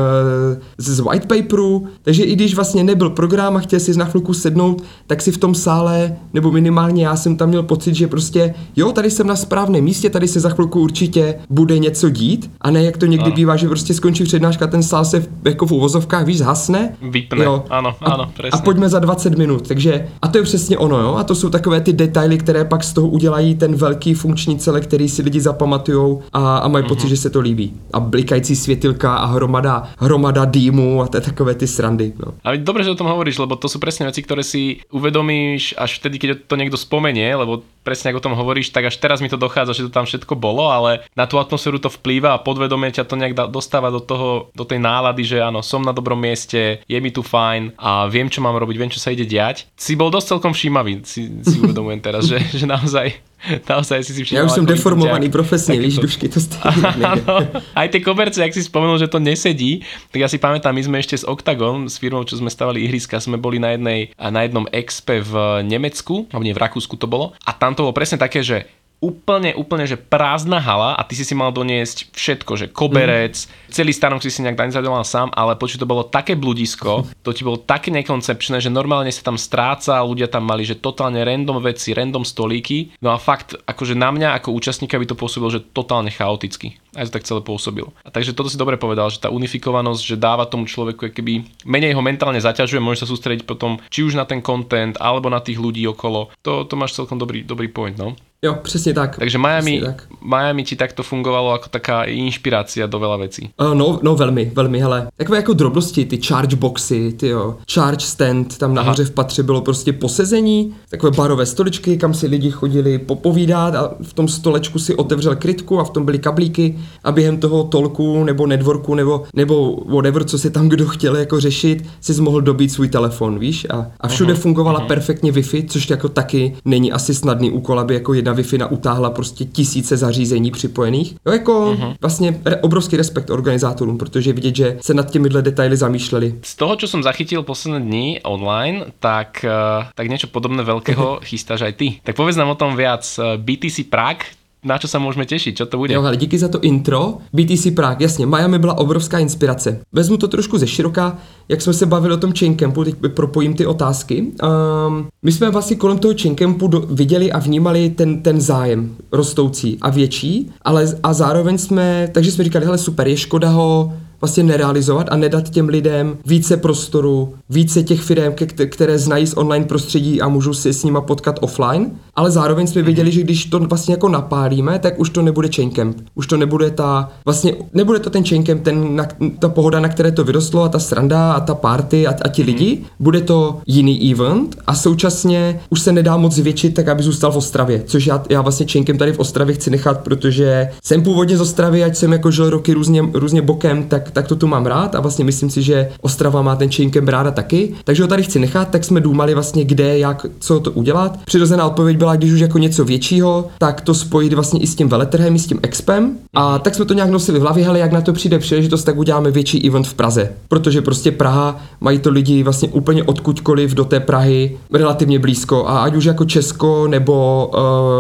z white paperu, takže i když vlastně nebyl program a chtěl si na chvilku sednout, tak si v tom sále, nebo minimálně já jsem tam měl pocit, že prostě jo, tady jsem na správném místě, tady se za chvilku určitě bude něco dít a ne jak to někdy ano. bývá, že prostě skončí přednáška, ten sál se jako v uvozovkách víš zhasne. Vypne, jo, ano, ano, přesně. A pojďme za 20 minut, takže a to je přesně ono, jo, a to jsou takové ty detaily, detaily, které pak z toho udělají ten velký funkční celek, který si lidi zapamatujou a, a mají mm-hmm. pocit, že se to líbí. A blikající světilka a hromada, hromada dýmu a to takové ty srandy. No. Ale dobře, že o tom hovoríš, lebo to jsou přesně věci, které si uvedomíš až vtedy, keď to někdo spomenie, lebo presne ako o tom hovoríš, tak až teraz mi to dochádza, že to tam všetko bolo, ale na tú atmosféru to vplýva a podvedomie ťa to nejak dostáva do toho, do tej nálady, že áno, som na dobrom mieste, je mi tu fajn a viem, čo mám robiť, viem, čo sa ide diať. Si bol dosť celkom všímavý, si, si uvedomujem teraz, že, [LAUGHS] že naozaj [LAUGHS] Naozaj si si všimol. Já už jsem ako deformovaný profesně, víš, takéto- dušky to stejně. Áno, aj tie koberce, ak si spomenul, že to nesedí, tak ja si pamätám, my sme ešte s Octagon, s firmou, čo sme stavali ihriska, sme boli na, jednej, na jednom expe v Nemecku, alebo nie, v Rakúsku to bolo, a tam to bolo presne také, že úplne, úplne, že prázdna hala a ty si si mal doniesť všetko, že koberec, mm. celý stanok si si nejak zainstaloval sám, ale počuť to bolo také bludisko, [LAUGHS] to ti bolo také nekoncepčné, že normálne sa tam stráca, ľudia tam mali, že totálne random veci, random stolíky, no a fakt, akože na mňa ako účastníka by to pôsobilo, že totálne chaoticky. Aj to tak celé pôsobilo. A takže toto si dobre povedal, že tá unifikovanosť, že dáva tomu človeku keby menej ho mentálne zaťažuje, môže sa sústrediť potom či už na ten content, alebo na tých ľudí okolo. To, to máš celkom dobrý, dobrý point, no. Jo, přesně tak. Takže Miami, tak. Miami ti takto fungovalo jako taká inšpirácia do veľa vecí. Uh, no, no velmi, velmi, hele. Takové jako drobnosti, ty charge boxy, ty jo, charge stand, tam nahoře v patře bylo prostě posezení, takové barové stoličky, kam si lidi chodili popovídat a v tom stolečku si otevřel krytku a v tom byly kablíky a během toho tolku nebo networku nebo, nebo whatever, co si tam kdo chtěl jako řešit, si mohl dobít svůj telefon, víš? A, a všude fungovala perfektně Wi-Fi, což jako taky není asi snadný úkol, aby jako jedna Wi-Fi utáhla prostě tisíce zařízení připojených. Jo, jako vlastně re, obrovský respekt organizátorům, protože vidět, že se nad těmihle detaily zamýšleli. Z toho, čo som zachytil posledné dni online, tak, eh, tak niečo podobné veľkého [LAUGHS] chystáš aj ty. Tak povedz nám o tom viac. Eh, BTC Prague, na čo sa môžeme tešiť? Čo to bude? Jo, hele, díky za to intro. BTC Prague, jasně, Miami byla obrovská inspirace. Vezmu to trošku ze široka, jak jsme se bavili o tom chaincampu, teď propojím ty otázky. Um, my jsme vlastně kolem toho chaincampu do, viděli a vnímali ten, ten zájem rostoucí a větší, ale a zároveň jsme, takže jsme říkali, hele super, je škoda ho vlastně nerealizovat a nedat těm lidem více prostoru, více těch firm, které znají z online prostředí a můžou si s nima potkat offline, ale zároveň jsme věděli, že když to vlastně jako napálíme, tak už to nebude chaincamp. Už to nebude ta, vlastně nebude to ten chaincamp, ten, na, ta pohoda, na které to vyrostlo a ta sranda a ta party a, a ti lidi, bude to jiný event a současně už se nedá moc zvětšit tak, aby zůstal v Ostravě, což já, já vlastně chaincamp tady v Ostravě chci nechat, protože jsem původně z Ostravy, ať jsem jako žil roky různě, různě bokem, tak tak to tu mám rád a vlastně myslím si, že Ostrava má ten chaincamp ráda taky. Takže ho tady chci nechat, tak jsme důmali vlastně kde, jak, co to udělat. Přirozená odpověď byla, když už jako něco většího, tak to spojit vlastně i s tím veletrhem, i s tím expem. A tak jsme to nějak nosili v hlavě, hele, jak na to přijde příležitost, tak uděláme větší event v Praze. Protože prostě Praha mají to lidi vlastně úplně odkudkoliv do té Prahy relativně blízko a ať už jako Česko nebo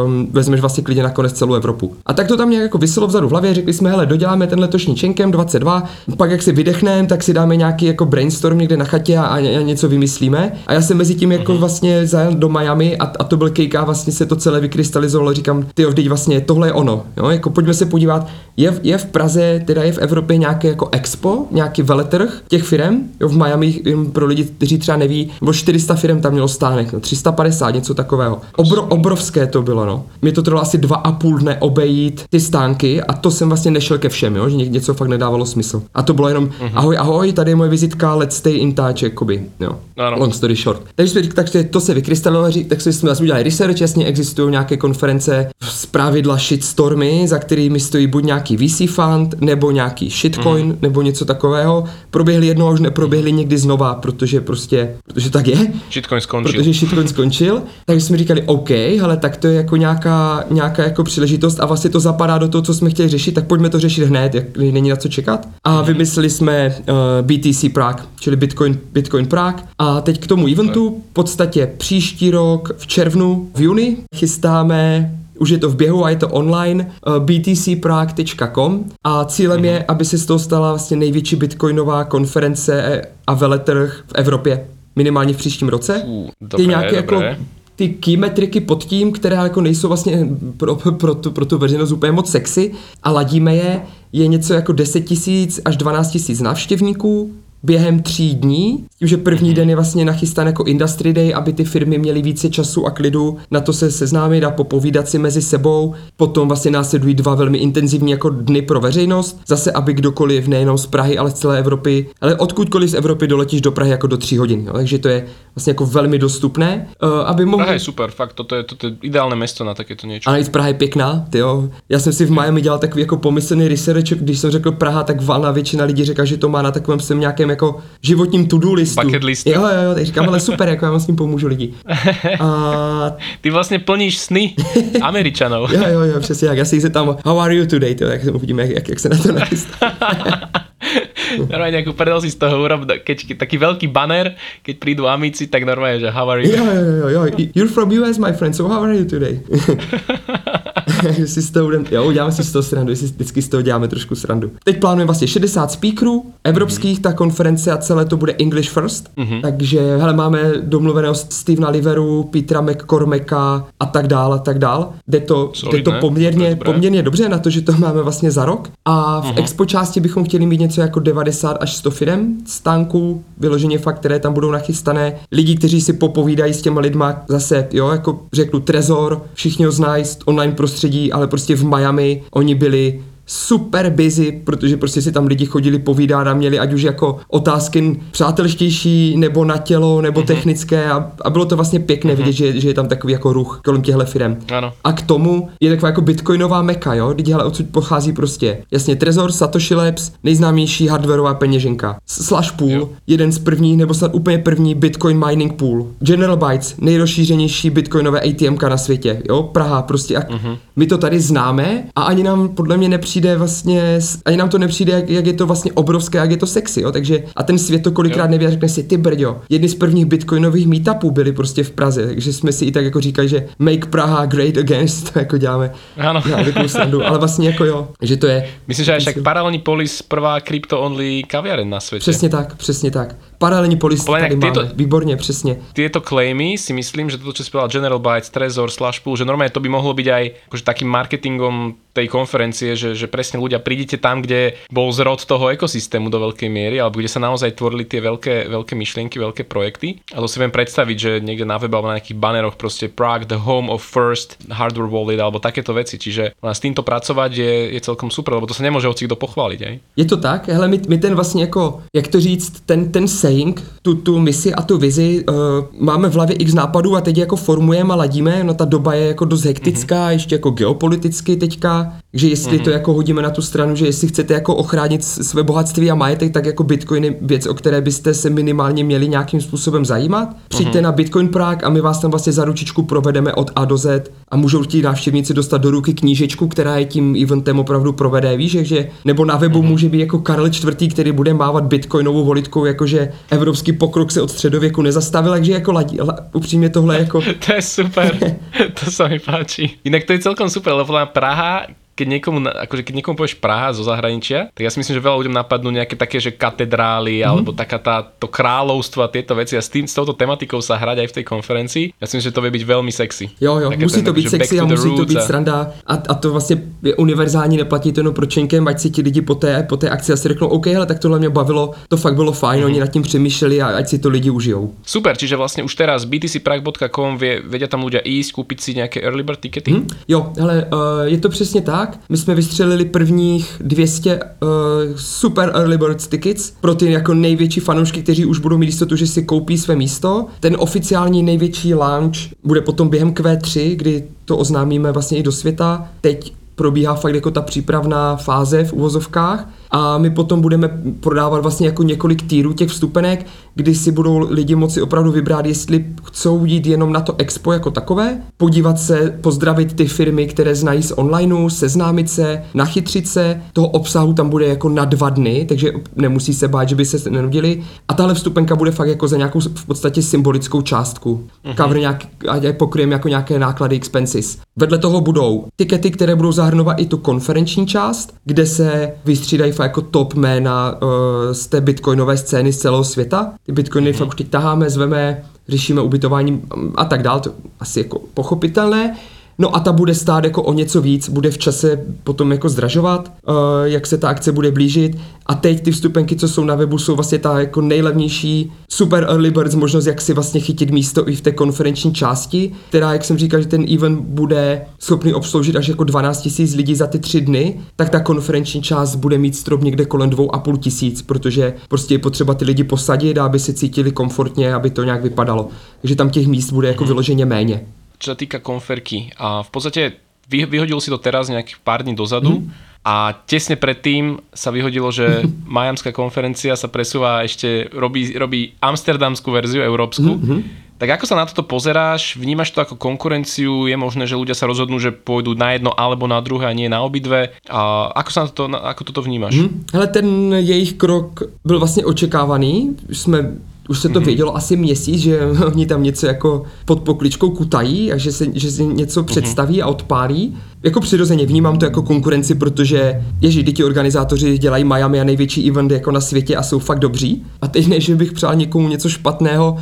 um, vezmeš vlastně klidně nakonec celou Evropu. A tak to tam nějak jako vyselo vzadu v hlavě, řekli jsme, hele, doděláme ten letošní Čenkem 22, pak jak si vydechneme, tak si dáme nějaký jako brainstorm někde na chatě a, a něco vymyslíme. A já jsem mezi tím jako mm-hmm. vlastně zajel do Miami a, a to byl cake a vlastně se to celé vykrystalizovalo. Říkám, ty jo, vždyť vlastně tohle je ono. Jo? Jako pojďme se podívat, je, v- je v Praze, teda je v Evropě nějaké jako expo, nějaký veletrh těch firm. Jo, v Miami pro lidi, kteří třeba neví, bylo 400 firm tam mělo stánek, no, 350, něco takového. Obro, obrovské to bylo, no. Mě to trvalo asi dva a půl dne obejít ty stánky a to jsem vlastně nešel ke všem, jo, že ně- něco fakt nedávalo smysl. A to bylo jenom, ahoj, ahoj, tady je moje vizitka, let's stay in touch, jakoby, jo. Ano. Long story short. Takže jsme, takže to se vykrystalizovalo, řík- tak jsme jsme udělali research, jasně existují nějaké konference z pravidla shitstormy, za kterými stojí buď nějaký VC fund, nebo nějaký shitcoin, mm. nebo něco takového. Proběhly jednou a už neproběhly někdy znova, protože prostě, protože tak je. Shitcoin skončil. Protože shitcoin skončil, takže jsme říkali, OK, hele, tak to je jako nějaká, nějaká jako příležitost a vlastně to zapadá do toho, co jsme chtěli řešit, tak pojďme to řešit hned, jak není na co čekat. A vymysleli jsme uh, BTC Prague, čili Bitcoin, Bitcoin Prague. A teď k tomu eventu, v podstatě příští rok v červnu, v juni, chystáme už je to v běhu a je to online uh, btcprague.com a cílem je, aby se z toho stala vlastně největší bitcoinová konference a veletrh v Evropě, minimálně v příštím roce. Fú, Ty dobré, nějaké jako dobré. Ty key metriky pod tím, které jako nejsou vlastně pro, pro, tu, pro tu veřejnost úplně moc sexy a ladíme je, je něco jako 10 tisíc až 12 tisíc návštěvníků během tří dní, tím, že první den je vlastně nachystán jako Industry Day, aby ty firmy měly více času a klidu na to se seznámit a popovídat si mezi sebou. Potom vlastně následují dva velmi intenzivní jako dny pro veřejnost, zase aby kdokoliv, nejenom z Prahy, ale z celé Evropy, ale odkudkoliv z Evropy doletíš do Prahy jako do tří hodin, jo. takže to je vlastně jako velmi dostupné, uh, aby mohli... Praha je super, fakt, toto je, toto je ideálne mesto na takéto niečo. A navíc Praha je pěkná, ty jo. Já jsem si v Miami dělal takový jako pomyslný research, když jsem řekl Praha, tak valná většina lidí řekla, že to má na takovém svém nějakém jako životním to-do listu. bucket listu. Jo, jo, jo, tak říkám, ale super, jako já vám s tím pomůžu lidi. [LAUGHS] A Ty vlastně plníš sny Američanov. [LAUGHS] jo, jo, jo, přesně jak. Já si se tam, how are you today, to, jak se uvidíme, jak, jak, jak se na to nachystá. [LAUGHS] [LAUGHS] Normálne nejakú prdel si z toho urob, keď taký veľký banner, keď prídu amici, tak normálne, že how are you? Jo, jo, jo, jo, you're from US, my friend, so how are you today? [LAUGHS] že si z toho budem, jo, uděláme si z toho srandu, jestli vždycky z toho děláme trošku srandu. Teď plánujeme vlastně 60 speakerů evropských, mm-hmm. ta konference a celé to bude English first, mm-hmm. takže hele, máme domluveného Stevena Liveru, Petra McCormacka a tak dále, a tak dále. Jde to, Solid, jde to poměrně, To poměrně dobře na to, že to máme vlastně za rok a v Mhm. mm-hmm. expo části bychom chtěli mít něco jako 90 až 100 firm stánků, vyloženě fakt, které tam budou nachystané. Lidi, kteří si popovídají s těma lidma, zase, jo, jako řeknu Trezor, všichni ho znají z online prostředí, ale prostě v Miami oni byli super busy, protože prostě si tam lidi chodili povídat a měli ať už jako otázky přátelštější, nebo na tělo, nebo mm-hmm. technické a, a bylo to vlastně pěkné mm-hmm. vidět, že, že je tam takový jako ruch kolem těchto firm. Ano. A k tomu je taková jako bitcoinová meka, jo? Teď hele, odsud pochází prostě, jasně, Trezor, Satoshi Labs, nejznámější hardwareová peněženka. Slash Pool, Jo. jeden z prvních, nebo snad úplně první Bitcoin mining pool. General Bytes, nejrozšířenější bitcoinové ATMka na světě, jo? Praha, prostě, jak, uh-huh. my to tady známe a ani nám podle mě nepřijde vlastně, s- ani nám to nepřijde, jak, jak je to vlastně obrovské, jak je to sexy, jo? Takže, a ten svět to kolikrát neví a řekne si, ty brďo, jedny z prvních bitcoinových meetupů byly prostě v Praze, takže jsme si i tak jako říkali, že make Praha great again, [LAUGHS] to jako děláme, Áno. děláme srandu, ale vlastně jako jo, že to je, Myslím, že aj však Paralelní polis prvá krypto-only kaviareň na svete. přesně tak, přesně tak. Paralelní polis tady máme, tyto- výborně, přesně. Tieto claimy si myslím, že toto, čo povedal General Bytes, Trezor, Slash Pool, že normálne to by mohlo byť aj akože takým marketingom tej konferencie, že, že presne ľudia prídete tam, kde bol zrod toho ekosystému do veľkej miery, alebo kde sa naozaj tvorili tie veľké, veľké myšlienky, veľké projekty. A to si viem predstaviť, že niekde na webe alebo na nejakých baneroch proste Prague, the home of first hardware wallet, alebo takéto veci. Čiže s týmto pracovať je, je celkom super, lebo to sa nemôže hoci kto pochváliť, aj? Je to tak, hele, my, my ten vlastně jako, jak to říct, ten, ten saying, tu, tu misi a tu vizi, uh, máme v hlavě x nápadů a teď jako formujeme a ladíme, no ta doba je jako dost hektická, mm-hmm. ještě jako geopoliticky teďka, že jestli mm-hmm. to jako hodíme na tu stranu, že jestli chcete jako ochránit své bohatství a majetek, tak jako Bitcoin je věc, o které byste se minimálně měli nějakým způsobem zajímat. Přijďte mm-hmm. na Bitcoin Prague a my vás tam vlastně za ručičku provedeme od A do Z a můžou ti návštěvníci dostat do ruky knížečku, která je tím eventem opravdu provede, víš, že nebo na webu mm-hmm. může být jako Karel IV., který bude mávat bitcoinovou volitkou, jakože evropský pokrok se od středověku nezastavil, takže jako ladí, la, upřímně tohle jako [LAUGHS] To je super, [LAUGHS] to sa mi páči. Inak to je celkom super, lebo mňa Praha, keď niekomu, akože keď niekomu povieš Praha zo zahraničia, tak ja si myslím, že veľa ľuďom napadnú nejaké také, že katedrály, mm-hmm. alebo taká tá, to kráľovstvo a tieto veci a s, tým, s touto tematikou sa hrať aj v tej konferencii, ja si myslím, že to vie byť veľmi sexy. Jo, jo, Také musí ten, to být sexy a musí to být a- sranda a, a to vlastně je univerzální, neplatí to jenom pro čenkem, ať si ti lidi po té, po té akci asi řeknou, OK, hele, tak tohle mě bavilo, to fakt bylo fajn, Mhm. oni nad tím přemýšleli a ať si to lidi užijou. Super, čiže vlastne už teraz btcprague.com vie, vedia tam ľudia ísť, kúpiť si nejaké early bird tikety? Hm? Jo, hele, uh, je to přesně tak. My jsme vystřelili prvních 200 uh, super early bird tickets pro ty jako největší fanoušky, kteří už budou mít jistotu, že si koupí své místo. Ten oficiální největší launch bude potom během Q3, kdy to oznámíme vlastně i do světa. Teď probíhá fakt jako ta přípravná fáze v uvozovkách a my potom budeme prodávat vlastně jako několik týrů těch vstupenek, kdy si budou lidi moci opravdu vybrat, jestli chcou jít jenom na to expo jako takové, podívat se, pozdravit ty firmy, které znají z onlineu, seznámit se, nachytřit se, toho obsahu tam bude jako na dva dny, takže nemusí se bát, že by se nenudili a tahle vstupenka bude fakt jako za nějakou v podstatě symbolickou částku. Mm-hmm. Cover nějak, ať pokryjeme jako nějaké náklady expenses. Vedle toho budou tikety, které budou zahrnovat i tu konferenční část, kde se vystřídají fakt jako top jména uh, z té bitcoinové scény z celého světa. Ty bitcoiny mm-hmm. fakt už teď taháme, zveme, řešíme ubytování a tak dál, to asi jako pochopitelné. No a ta bude stát jako o něco víc, bude v čase potom jako zdražovat, uh, jak se ta akce bude blížit. A teď ty vstupenky, co jsou na webu, jsou vlastně ta jako nejlevnější super early birds možnost, jak si vlastně chytit místo i v té konferenční části, která, jak jsem říkal, že ten event bude schopný obsloužit až jako 12 000 lidí za ty tři dny, tak ta konferenční část bude mít strop někde kolem 2,5 tisíc, protože prostě je potřeba ty lidi posadit, aby se cítili komfortně, aby to nějak vypadalo. Takže tam těch míst bude jako vyloženě méně. Čo sa týka konferky. A v podstate vy, vyhodil si to teraz nejakých pár dní dozadu mm. a tesne predtým sa vyhodilo, že [LAUGHS] Majamská konferencia sa presúva ešte, robí, robí amsterdamskú verziu, európsku. Mm-hmm. Tak ako sa na toto pozeráš? Vnímaš to ako konkurenciu? Je možné, že ľudia sa rozhodnú, že pôjdu na jedno alebo na druhé a nie na obidve? A ako, sa na to, ako toto vnímaš? Hmm. Hele, ten jejich krok byl vlastně očekávaný. Jsme už se to mm-hmm. vědělo asi měsíc, že [LAUGHS] oni tam něco jako pod pokličkou kutají a že se, že se něco mm-hmm. představí a odpálí. Jako přirozeně vnímám to jako konkurenci, protože ježi, ti organizátoři dělají Miami a největší event jako na světě a jsou fakt dobří. A teď ne, že bych přál někomu něco špatného,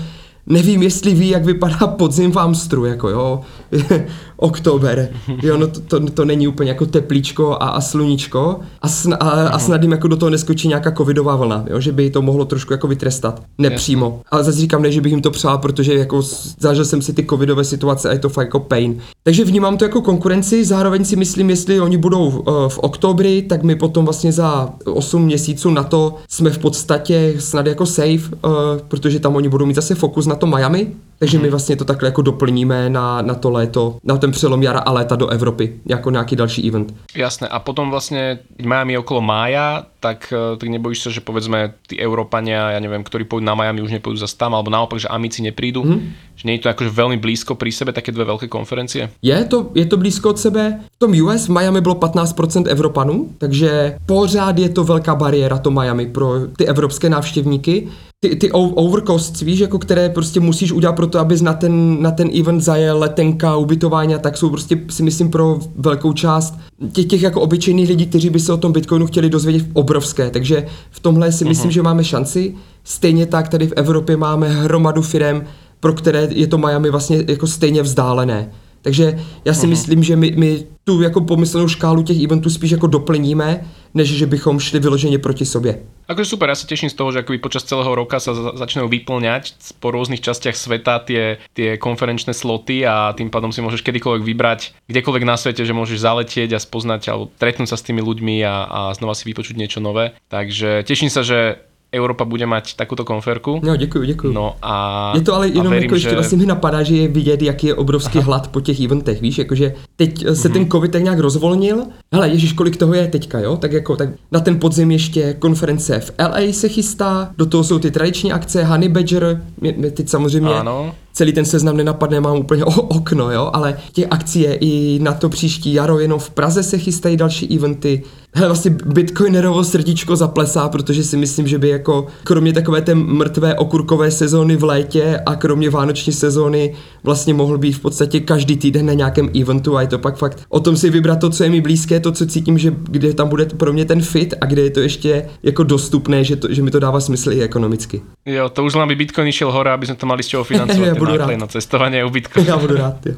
nevím, jestli ví, jak vypadá podzim v Amstru, jako jo, [LAUGHS] oktober, jo, no to, to, to není úplně jako teplíčko a, a sluníčko. A, sna, a, a snad jim jako do toho neskočí nějaká covidová vlna, jo, že by to mohlo trošku jako vytrestat, nepřímo, ale zase říkám ne, že bych jim to přál, protože jako zažil jsem si ty covidové situace a je to fakt jako pain. Takže vnímám to jako konkurenci, zároveň si myslím, jestli oni budou uh, v oktobri, tak my potom vlastně za 8 měsíců na to jsme v podstatě snad jako safe, uh, protože tam oni budou mít zase fokus na to Miami, takže my vlastně to takhle jako doplníme na, na to léto, na ten přelom jara a léta do Evropy, jako nějaký další event. Jasné, a potom vlastně Miami okolo mája, tak, eh, tak nebojíš sa, že povedzme tí Európania, ja neviem, ktorí pôjdu na Miami, už nepôjdu zase tam, alebo naopak, že Amici neprídu, mm. že je to akože veľmi blízko pri sebe, také dve veľké konferencie? Je to, je to blízko od sebe. V tom US v Miami bylo 15% Evropanů, takže pořád je to velká bariéra to Miami pro ty evropské návštěvníky ty, ty overcosts, víš, jako které prostě musíš udělat pro to, abys na ten, na ten event zajel letenka, ubytování a tak jsou prostě si myslím pro velkou část těch, těch jako obyčejných lidí, kteří by se o tom Bitcoinu chtěli dozvědět obrovské, takže v tomhle si myslím, uh-huh. že máme šanci. Stejně tak tady v Evropě máme hromadu firm, pro které je to Miami vlastně jako stejně vzdálené. Takže já si uh-huh. myslím, že my, my tu jako pomyslenou škálu těch eventů spíš jako doplníme, než že bychom šli vyloženě proti sobě. Akože super, ja sa teším z toho, že akoby počas celého roka sa začnú vyplňať po rôznych častiach sveta tie, tie konferenčné sloty a tým pádom si môžeš kedykoľvek vybrať kdekoľvek na svete, že môžeš zaletieť a spoznať alebo stretnúť sa s tými ľuďmi a, a znova si vypočuť niečo nové. Takže teším sa, že Európa bude mať takúto konferku. No, děkuji, děkuji. No a Je to ale jenom verím, jako ještě že... vlastně mi napadá, že je vidět, jaký je obrovský Aha. hlad po těch eventech, víš, jakože teď se mm-hmm. ten covid tak nějak rozvolnil, hele, ježíš, kolik toho je teďka, jo, tak jako tak na ten podzim ještě konference v LA se chystá, do toho jsou ty tradiční akce, Honey Badger, mě, mě teď samozřejmě ano celý ten seznam nenapadne, mám úplně o, okno, jo, ale těch akcí je i na to příští jaro, jenom v Praze se chystají další eventy. Hele, vlastně Bitcoinerovo srdíčko zaplesá, protože si myslím, že by jako kromě takové té mrtvé okurkové sezóny v létě a kromě vánoční sezóny vlastně mohl být v podstatě každý týden na nějakém eventu a je to pak fakt o tom si vybrat to, co je mi blízké, to, co cítím, že kde tam bude pro mě ten fit a kde je to ještě jako dostupné, že, to, že mi to dává smysl i ekonomicky. Jo, to už len by Bitcoin šel hore, aby sme to mali z čoho financovať. [LAUGHS] budu rád. na cestovanie ubytko. Ja budu rád, jo.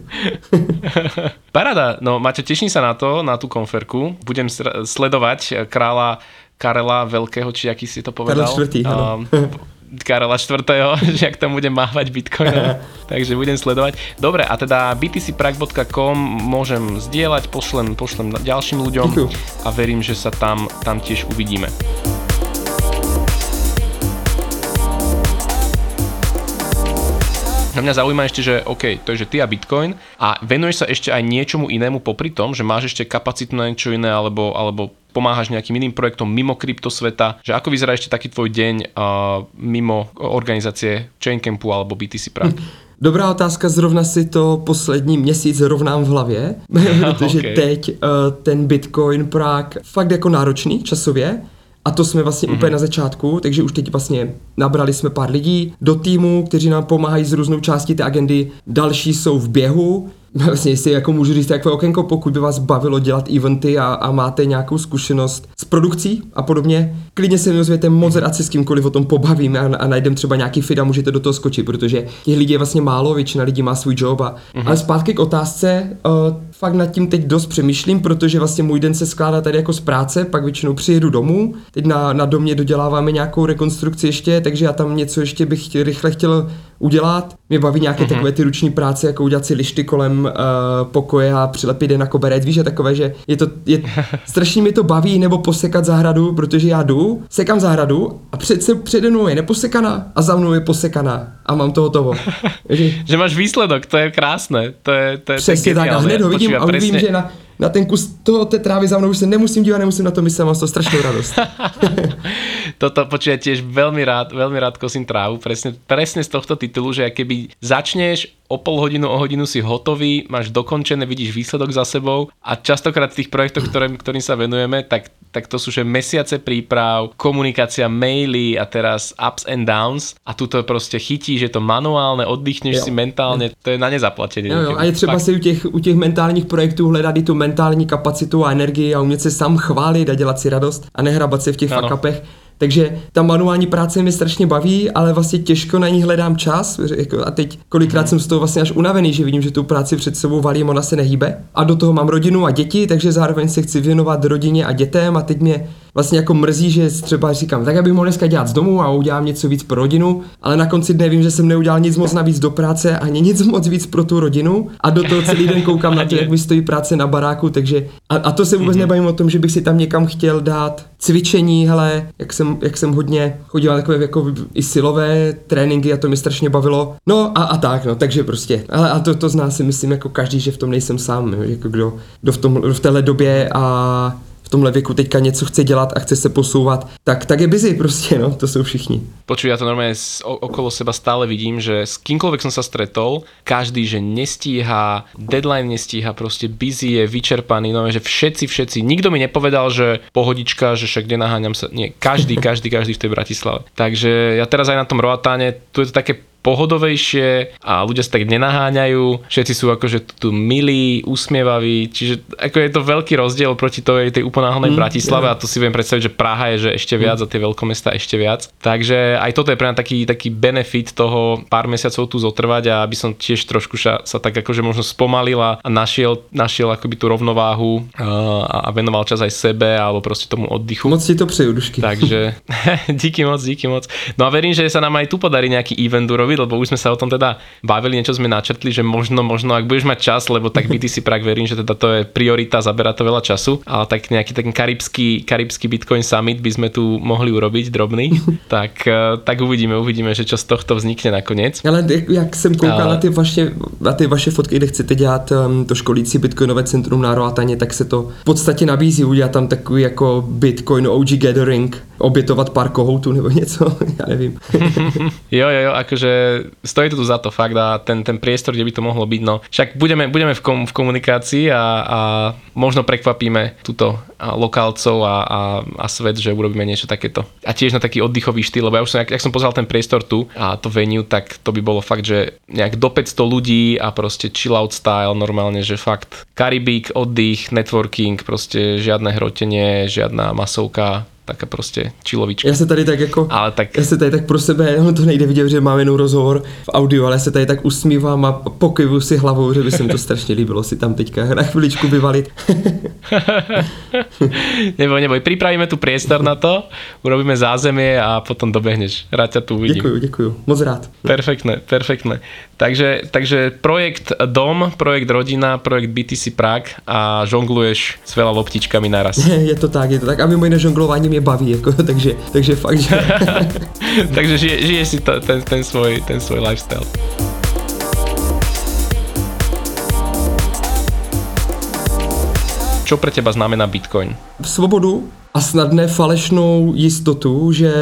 [LAUGHS] Parada, no Maťo, teším sa na to, na tú konferku. Budem sledovať kráľa Karela Veľkého, či aký si to povedal. Karel IV, um, Karela IV, [LAUGHS] že ak tam budem mávať Bitcoin. [LAUGHS] Takže budem sledovať. Dobre, a teda btcprac.com môžem zdieľať, pošlem, pošlem ďalším ľuďom Díky. a verím, že sa tam, tam tiež uvidíme. Na mňa zaujíma ešte, že OK, to je, že ty a Bitcoin a venuješ sa ešte aj niečomu inému popri tom, že máš ešte kapacitu na niečo iné alebo, alebo pomáhaš nejakým iným projektom mimo kryptosveta, že ako vyzerá ešte taký tvoj deň uh, mimo organizácie Chaincampu alebo BTC Prague? Dobrá otázka, zrovna si to poslední měsíc rovnám v hlavě, [LAUGHS] protože okay. teď uh, ten Bitcoin Prague fakt jako náročný časově, a to jsme vlastně mm-hmm. úplně na začátku, takže už teď vlastně nabrali jsme pár lidí do týmu, kteří nám pomáhají z různou částí té agendy. Další jsou v běhu, [LAUGHS] vlastně jestli jako můžu říct takové okénko, pokud by vás bavilo dělat eventy a, a máte nějakou zkušenost s produkcí a podobně, klidně se mi ozvěte moc rád se s kýmkoliv o tom pobavím a, a najdem třeba nějaký fit a můžete do toho skočit, protože těch lidí je vlastně málo, většina lidí má svůj job a, uh-huh. ale zpátky k otázce, uh, fakt nad tím teď dost přemýšlím, protože vlastně můj den se skládá tady jako z práce, pak většinou přijedu domů, teď na, na domě doděláváme nějakou rekonstrukci ještě, takže já tam něco ještě bych chtěl, rychle chtěl udělat. Mě baví nějaké uh-huh. takové ty ruční práce, jako udělat si lišty kolem uh, pokoje a přilepit je na koberec, víš, a takové, že je to, je, [LAUGHS] strašně mi to baví, nebo posekat zahradu, protože já jdu, sekám zahradu a před, se, přede mnou je neposekaná a za mnou je posekaná a mám to hotovo. [LAUGHS] že, máš výsledok, to je krásné, to je, to je Přesně tak, a hned ho vidím a vidím, že na, na ten kus toho té trávy za mnou už se nemusím dívat, nemusím na to myslet, mám to strašnou radost. [LAUGHS] Toto počujem tiež veľmi rád, veľmi rád kosím trávu, presne, presne z tohto titulu, že keby začneš o pol hodinu, o hodinu si hotový, máš dokončené, vidíš výsledok za sebou a častokrát v tých projektoch, ktorým, ktorým sa venujeme, tak, tak to sú že mesiace príprav, komunikácia, maily a teraz ups and downs a tu to proste chytí, že to manuálne, oddychneš jo. si mentálne, to je na nezaplatenie. Jo, jo. A je třeba si u těch, u těch mentálních projektů hledat i tu mentální kapacitu a energii a umět se sám chválit a dělat si radost a nehrabat se v těch fakapech. Takže ta manuální práce mi strašně baví, ale vlastně těžko na ní hledám čas. Jako, a teď kolikrát hmm. jsem z toho vlastně až unavený, že vidím, že tu práci před sebou valím, ona se nehýbe. A do toho mám rodinu a děti, takže zároveň se chci věnovat rodině a dětem a teď mě vlastně jako mrzí, že třeba říkám, tak abych mohl dneska dělat z domu a udělám něco víc pro rodinu, ale na konci dne vím, že jsem neudělal nic moc navíc do práce ani nic moc víc pro tu rodinu a do toho celý den koukám na to, jak mi stojí práce na baráku, takže a, a to se vůbec mm-hmm. nebavím o tom, že bych si tam někam chtěl dát cvičení, hele, jak jsem, jak jsem hodně chodil na takové jako i silové tréninky a to mi strašně bavilo. No a, a tak, no, takže prostě, ale a to, to zná si myslím jako každý, že v tom nejsem sám, jo, jako kdo, kdo v, tom, v téhle době a v tomhle věku teďka něco chce dělat a chce se posouvat, tak, tak je busy prostě, no, to jsou všichni. Počuj, ja to normálne okolo seba stále vidím, že s kýmkoľvek som sa stretol, každý, že nestíha, deadline nestíha, proste busy je vyčerpaný, no, že všetci, všetci, nikto mi nepovedal, že pohodička, že však nenaháňam sa, nie, každý, [LAUGHS] každý, každý v tej Bratislave. Takže ja teraz aj na tom Roatáne, tu je to také pohodovejšie a ľudia sa tak nenaháňajú, všetci sú akože tu milí, usmievaví, čiže ako je to veľký rozdiel proti tej, tej uponáhodnej mm, Bratislave yeah. a to si viem predstaviť, že Praha je že ešte viac mm. a tie veľkomesta ešte viac. Takže aj toto je pre mňa taký, taký benefit toho pár mesiacov tu zotrvať a aby som tiež trošku sa, sa tak akože možno spomalil a našiel, našiel akoby tú rovnováhu a, a venoval čas aj sebe alebo proste tomu oddychu. Moc ti to přeju, Dušky. Takže [LAUGHS] [LAUGHS] díky moc, díky moc. No a verím, že sa nám aj tu podarí nejaký event urobiť, lebo už sme sa o tom teda bavili, niečo sme načrtli, že možno, možno ak budeš mať čas, lebo tak BTC Prague verím, že teda to je priorita, zabera to veľa času, ale tak nejaký taký karibský, karibský Bitcoin Summit by sme tu mohli urobiť drobný, [LAUGHS] tak, eh, tak uvidíme, uvidíme, že čo z tohto vznikne nakoniec. Ale jak jsem koukal ale... na, ty vaše, na ty vaše fotky, kde chcete dělat um, to školící Bitcoinové centrum na Roataně, tak se to v podstatě nabízí udělat tam takový jako Bitcoin OG Gathering, obětovat pár kohoutů nebo [LAUGHS] něco, já nevím. [LAUGHS] jo, jo, jo, akože stojí to tu za to fakt a ten, ten priestor, kde by to mohlo byť, no však budeme, budeme v, kom, v komunikácii a, a možno prekvapíme túto lokálcov a, a, a svet, že urobíme niečo takéto. A tiež na taký oddychový štýl, lebo ja už som, jak, jak som pozeral ten priestor tu a to venue, tak to by bolo fakt, že nejak do 500 ľudí a proste chill out style normálne, že fakt Karibík, oddych, networking, proste žiadne hrotenie, žiadna masovka, taká prostě čilovička. Já se tady tak jako, ale tak... já se tady tak pro sebe, no to nejde vidět, že mám jenom rozhovor v audio, ale já se tady tak usmívám a pokyvu si hlavou, že by se mi to strašně líbilo si tam teďka na chviličku vyvalit. [LAUGHS] neboj, neboj, připravíme tu priestor na to, urobíme zázemie a potom dobehneš. Rád ťa tu uvidím. Děkuju, děkuju, moc rád. Perfektné, perfektné. Takže, takže projekt Dom, projekt Rodina, projekt BTC Prague a žongluješ s veľa loptičkami naraz. [LAUGHS] Je to tak, je to tak. A mimo jiné žonglování mě baví, jako, [LAUGHS] takže, takže fakt, že... [LAUGHS] takže žije, žije si to, ten, ten, svoj, ten svoj lifestyle. Čo pre teba znamená Bitcoin? Svobodu, a snadné falešnou jistotu, že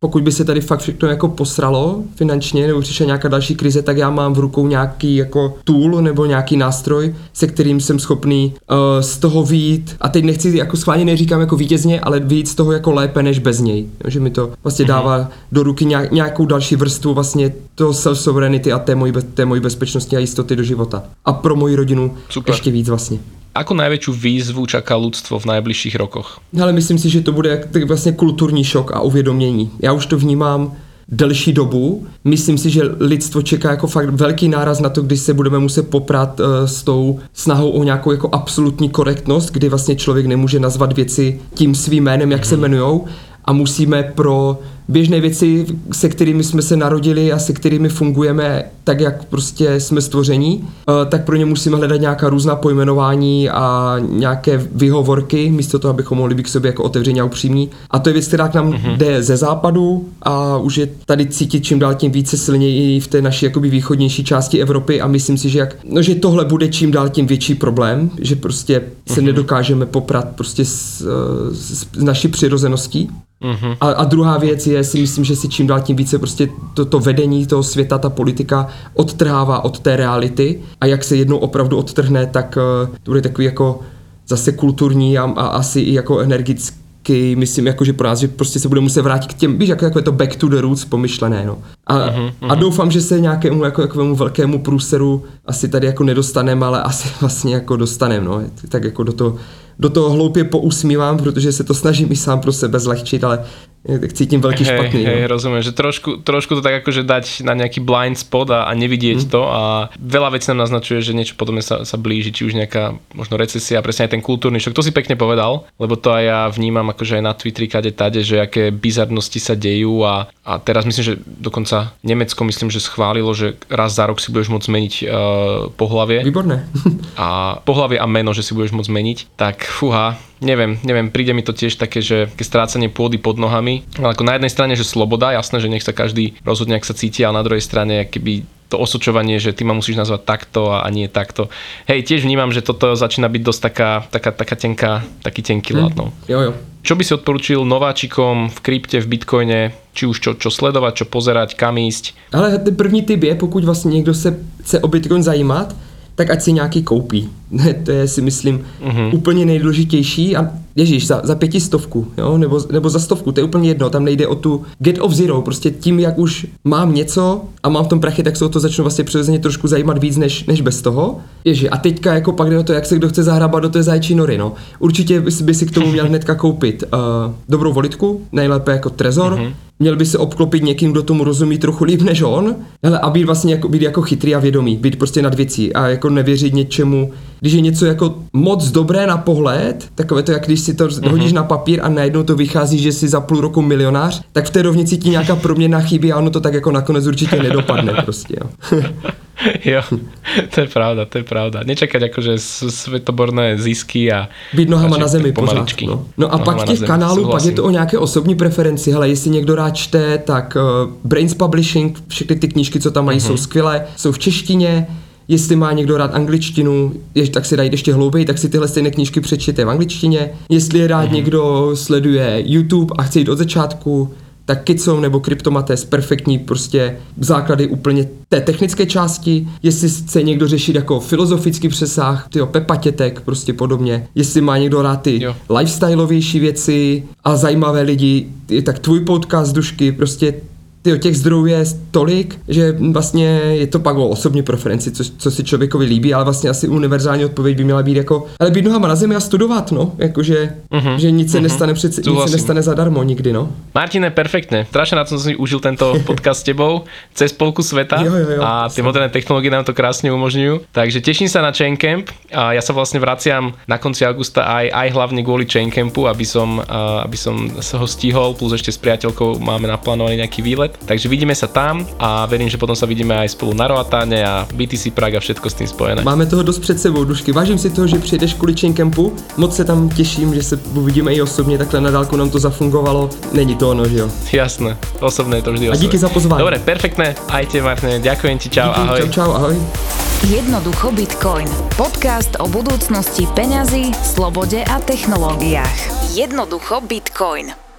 pokud by se tady fakt všechno jako posralo finančně nebo přišla nějaká další krize, tak já mám v rukou nějaký jako tool nebo nějaký nástroj, se kterým jsem schopný uh, z toho vít a teď nechci jako schválně neříkám jako vítězně, ale víc z toho jako lépe než bez něj. Že mi to vlastně mhm. dává do ruky nějakou další vrstvu vlastně toho self-sovereignty a té mojí, té mojí bezpečnosti a jistoty do života. A pro moji rodinu Super. ještě víc vlastně. Ako najväčšiu výzvu čaká ľudstvo v najbližších rokoch? Ale myslím si, že to bude vlastně kulturní šok a uvědomění. Já už to vnímám delší dobu. Myslím si, že lidstvo čeká jako fakt velký náraz na to, když se budeme muset poprat uh, s tou snahou o nějakou jako absolutní korektnost, kdy vlastně člověk nemůže nazvat věci tím svým jménem, jak se mhm. jmenujou a musíme pro běžné věci, se kterými jsme se narodili a se kterými fungujeme tak, jak prostě jsme stvoření, eh, tak pro ně musíme hledat nějaká různá pojmenování a nějaké vyhovorky, místo toho, abychom mohli být k sobě jako otevření a upřímní. A to je věc, která k nám mm-hmm. jde ze západu a už je tady cítit čím dál tím více silněji v té naší jakoby východnější části Evropy a myslím si, že, jak, no, že tohle bude čím dál tím větší problém, že prostě se mm-hmm. nedokážeme poprat prostě s, s, s naší přirozeností. Mm-hmm. A, a druhá věc je, si myslím, že si čím dál tím více prostě to, to vedení toho světa, ta politika odtrhává od té reality a jak se jednou opravdu odtrhne, tak uh, to bude takový jako zase kulturní a, a asi i jako energický myslím, jako, že pro nás, že prostě se bude muset vrátit k těm, víš, jako, jako je to back to the roots pomyšlené, no. A, uh-huh, uh-huh. a doufám, že se nějakému jako, jako velkému průseru asi tady jako nedostaneme, ale asi [LAUGHS] vlastně jako dostaneme, no. Tak jako do toho do toho hloupě pousmívám, protože se to snažím i sám pro sebe zlehčit, ale tak cítím veľký hej, špatný. Hej, no. rozumiem, že trošku, trošku to tak akože dať na nejaký blind spot a, a nevidieť mm. to a veľa vecí nám naznačuje, že niečo podobné sa, sa blíži, či už nejaká možno recesia, presne aj ten kultúrny šok. To si pekne povedal, lebo to aj ja vnímam akože aj na Twitteri kade tade, že aké bizarnosti sa dejú a, a teraz myslím, že dokonca Nemecko myslím, že schválilo, že raz za rok si budeš môcť zmeniť uh, pohlavie. Výborné. [LAUGHS] a pohlavie a meno, že si budeš môcť zmeniť. Tak fúha, neviem, neviem, príde mi to tiež také, že také strácanie pôdy pod nohami. Ale ako na jednej strane, že sloboda, jasné, že nech sa každý rozhodne, ak sa cíti, ale na druhej strane, keby to osočovanie, že ty ma musíš nazvať takto a nie takto. Hej, tiež vnímam, že toto začína byť dosť taká, taká, taká tenká, taký tenký hmm. No. Jo, jo. Čo by si odporučil nováčikom v krypte, v bitcoine, či už čo, čo sledovať, čo pozerať, kam ísť? Ale ten první typ je, pokud vlastně někdo se chce o bitcoin zajímat, tak ať si nějaký koupí. To je si myslím uh-huh. úplně nejdůležitější a ježíš, za, za pětistovku, jo, nebo, nebo za stovku, to je úplně jedno, tam nejde o tu get of zero, prostě tím, jak už mám něco a mám v tom prachy, tak se o to začnu vlastně přirozeně trošku zajímat víc, než, než bez toho. Ježi, a teďka jako pak jde o to, jak se kdo chce zahrabat do té zajčí nory, no. Určitě by si, by si k tomu měl hnedka koupit uh, dobrou volitku, nejlépe jako trezor, uh-huh měl by se obklopit někým, kdo tomu rozumí trochu líp než on, ale a být vlastně jako, být jako chytrý a vědomý, být prostě nad věcí a jako nevěřit něčemu, když je něco jako moc dobré na pohled, takové to, jak když si to mm-hmm. hodíš na papír a najednou to vychází, že jsi za půl roku milionář, tak v té rovnici ti nějaká proměna chybí a ono to tak jako nakonec určitě nedopadne prostě, jo. [LAUGHS] jo, to je pravda, to je pravda. Nečakať akože svetoborné zisky a... Být nohama na zemi pořád. No. no a nohama pak těch kanálů, pak je to o nějaké osobní preferenci. Hele, jestli někdo rád čte, tak uh, Brains Publishing, všechny ty knížky, co tam mají, mm-hmm. jsou skvělé, jsou v češtině, Jestli má někdo rád angličtinu, je, tak si dají ještě hlouběji, tak si tyhle stejné knížky přečtěte v angličtině. Jestli je rád mm-hmm. někdo sleduje YouTube a chce jít od začátku, tak Kicom nebo Kryptomates perfektní prostě základy úplně té technické části. Jestli chce někdo řešit jako filozofický přesah, tyjo, pepatětek, prostě podobně. Jestli má někdo rád ty jo. lifestyleovější věci a zajímavé lidi, tak tvůj podcast, Dušky, prostě ty těch zdrojů je tolik, že vlastně je to pak o osobní preferenci, co, co si člověkovi líbí, ale vlastně asi univerzální odpověď by měla být jako, ale být nohama na zemi a studovat, no, jakože, uh-huh. že nic se uh-huh. nestane přece, nic se nestane zadarmo nikdy, no. Martine, perfektně, strašně na tom jsem si užil tento [LAUGHS] podcast s tebou, cez polku sveta jo, jo, jo, a ty moderné technologie nám to krásně umožňují, takže těším se na Chaincamp a já se vlastně vraciam na konci augusta aj, aj hlavně kvůli Chaincampu, aby som, aby som se ho stihol, plus ještě s priateľkou máme naplánovaný nějaký výlet svet. Takže vidíme sa tam a verím, že potom sa vidíme aj spolu na Roatáne a BTC Prague a všetko s tým spojené. Máme toho dost před sebou, Dušky. Vážím si toho, že přijdeš kvůli Chaincampu. Moc se tam těším, že se uvidíme i osobně, takhle na dálku nám to zafungovalo. Není to ono, že jo? Jasné, osobné je to vždy osobné. A díky za pozvání. Dobre, perfektné. Ajte, Martine, ďakujem ti, čau, díky, ahoj. Čau, čau, ahoj. Jednoducho Bitcoin. Podcast o budúcnosti peňazí, slobode a technológiách. Jednoducho Bitcoin.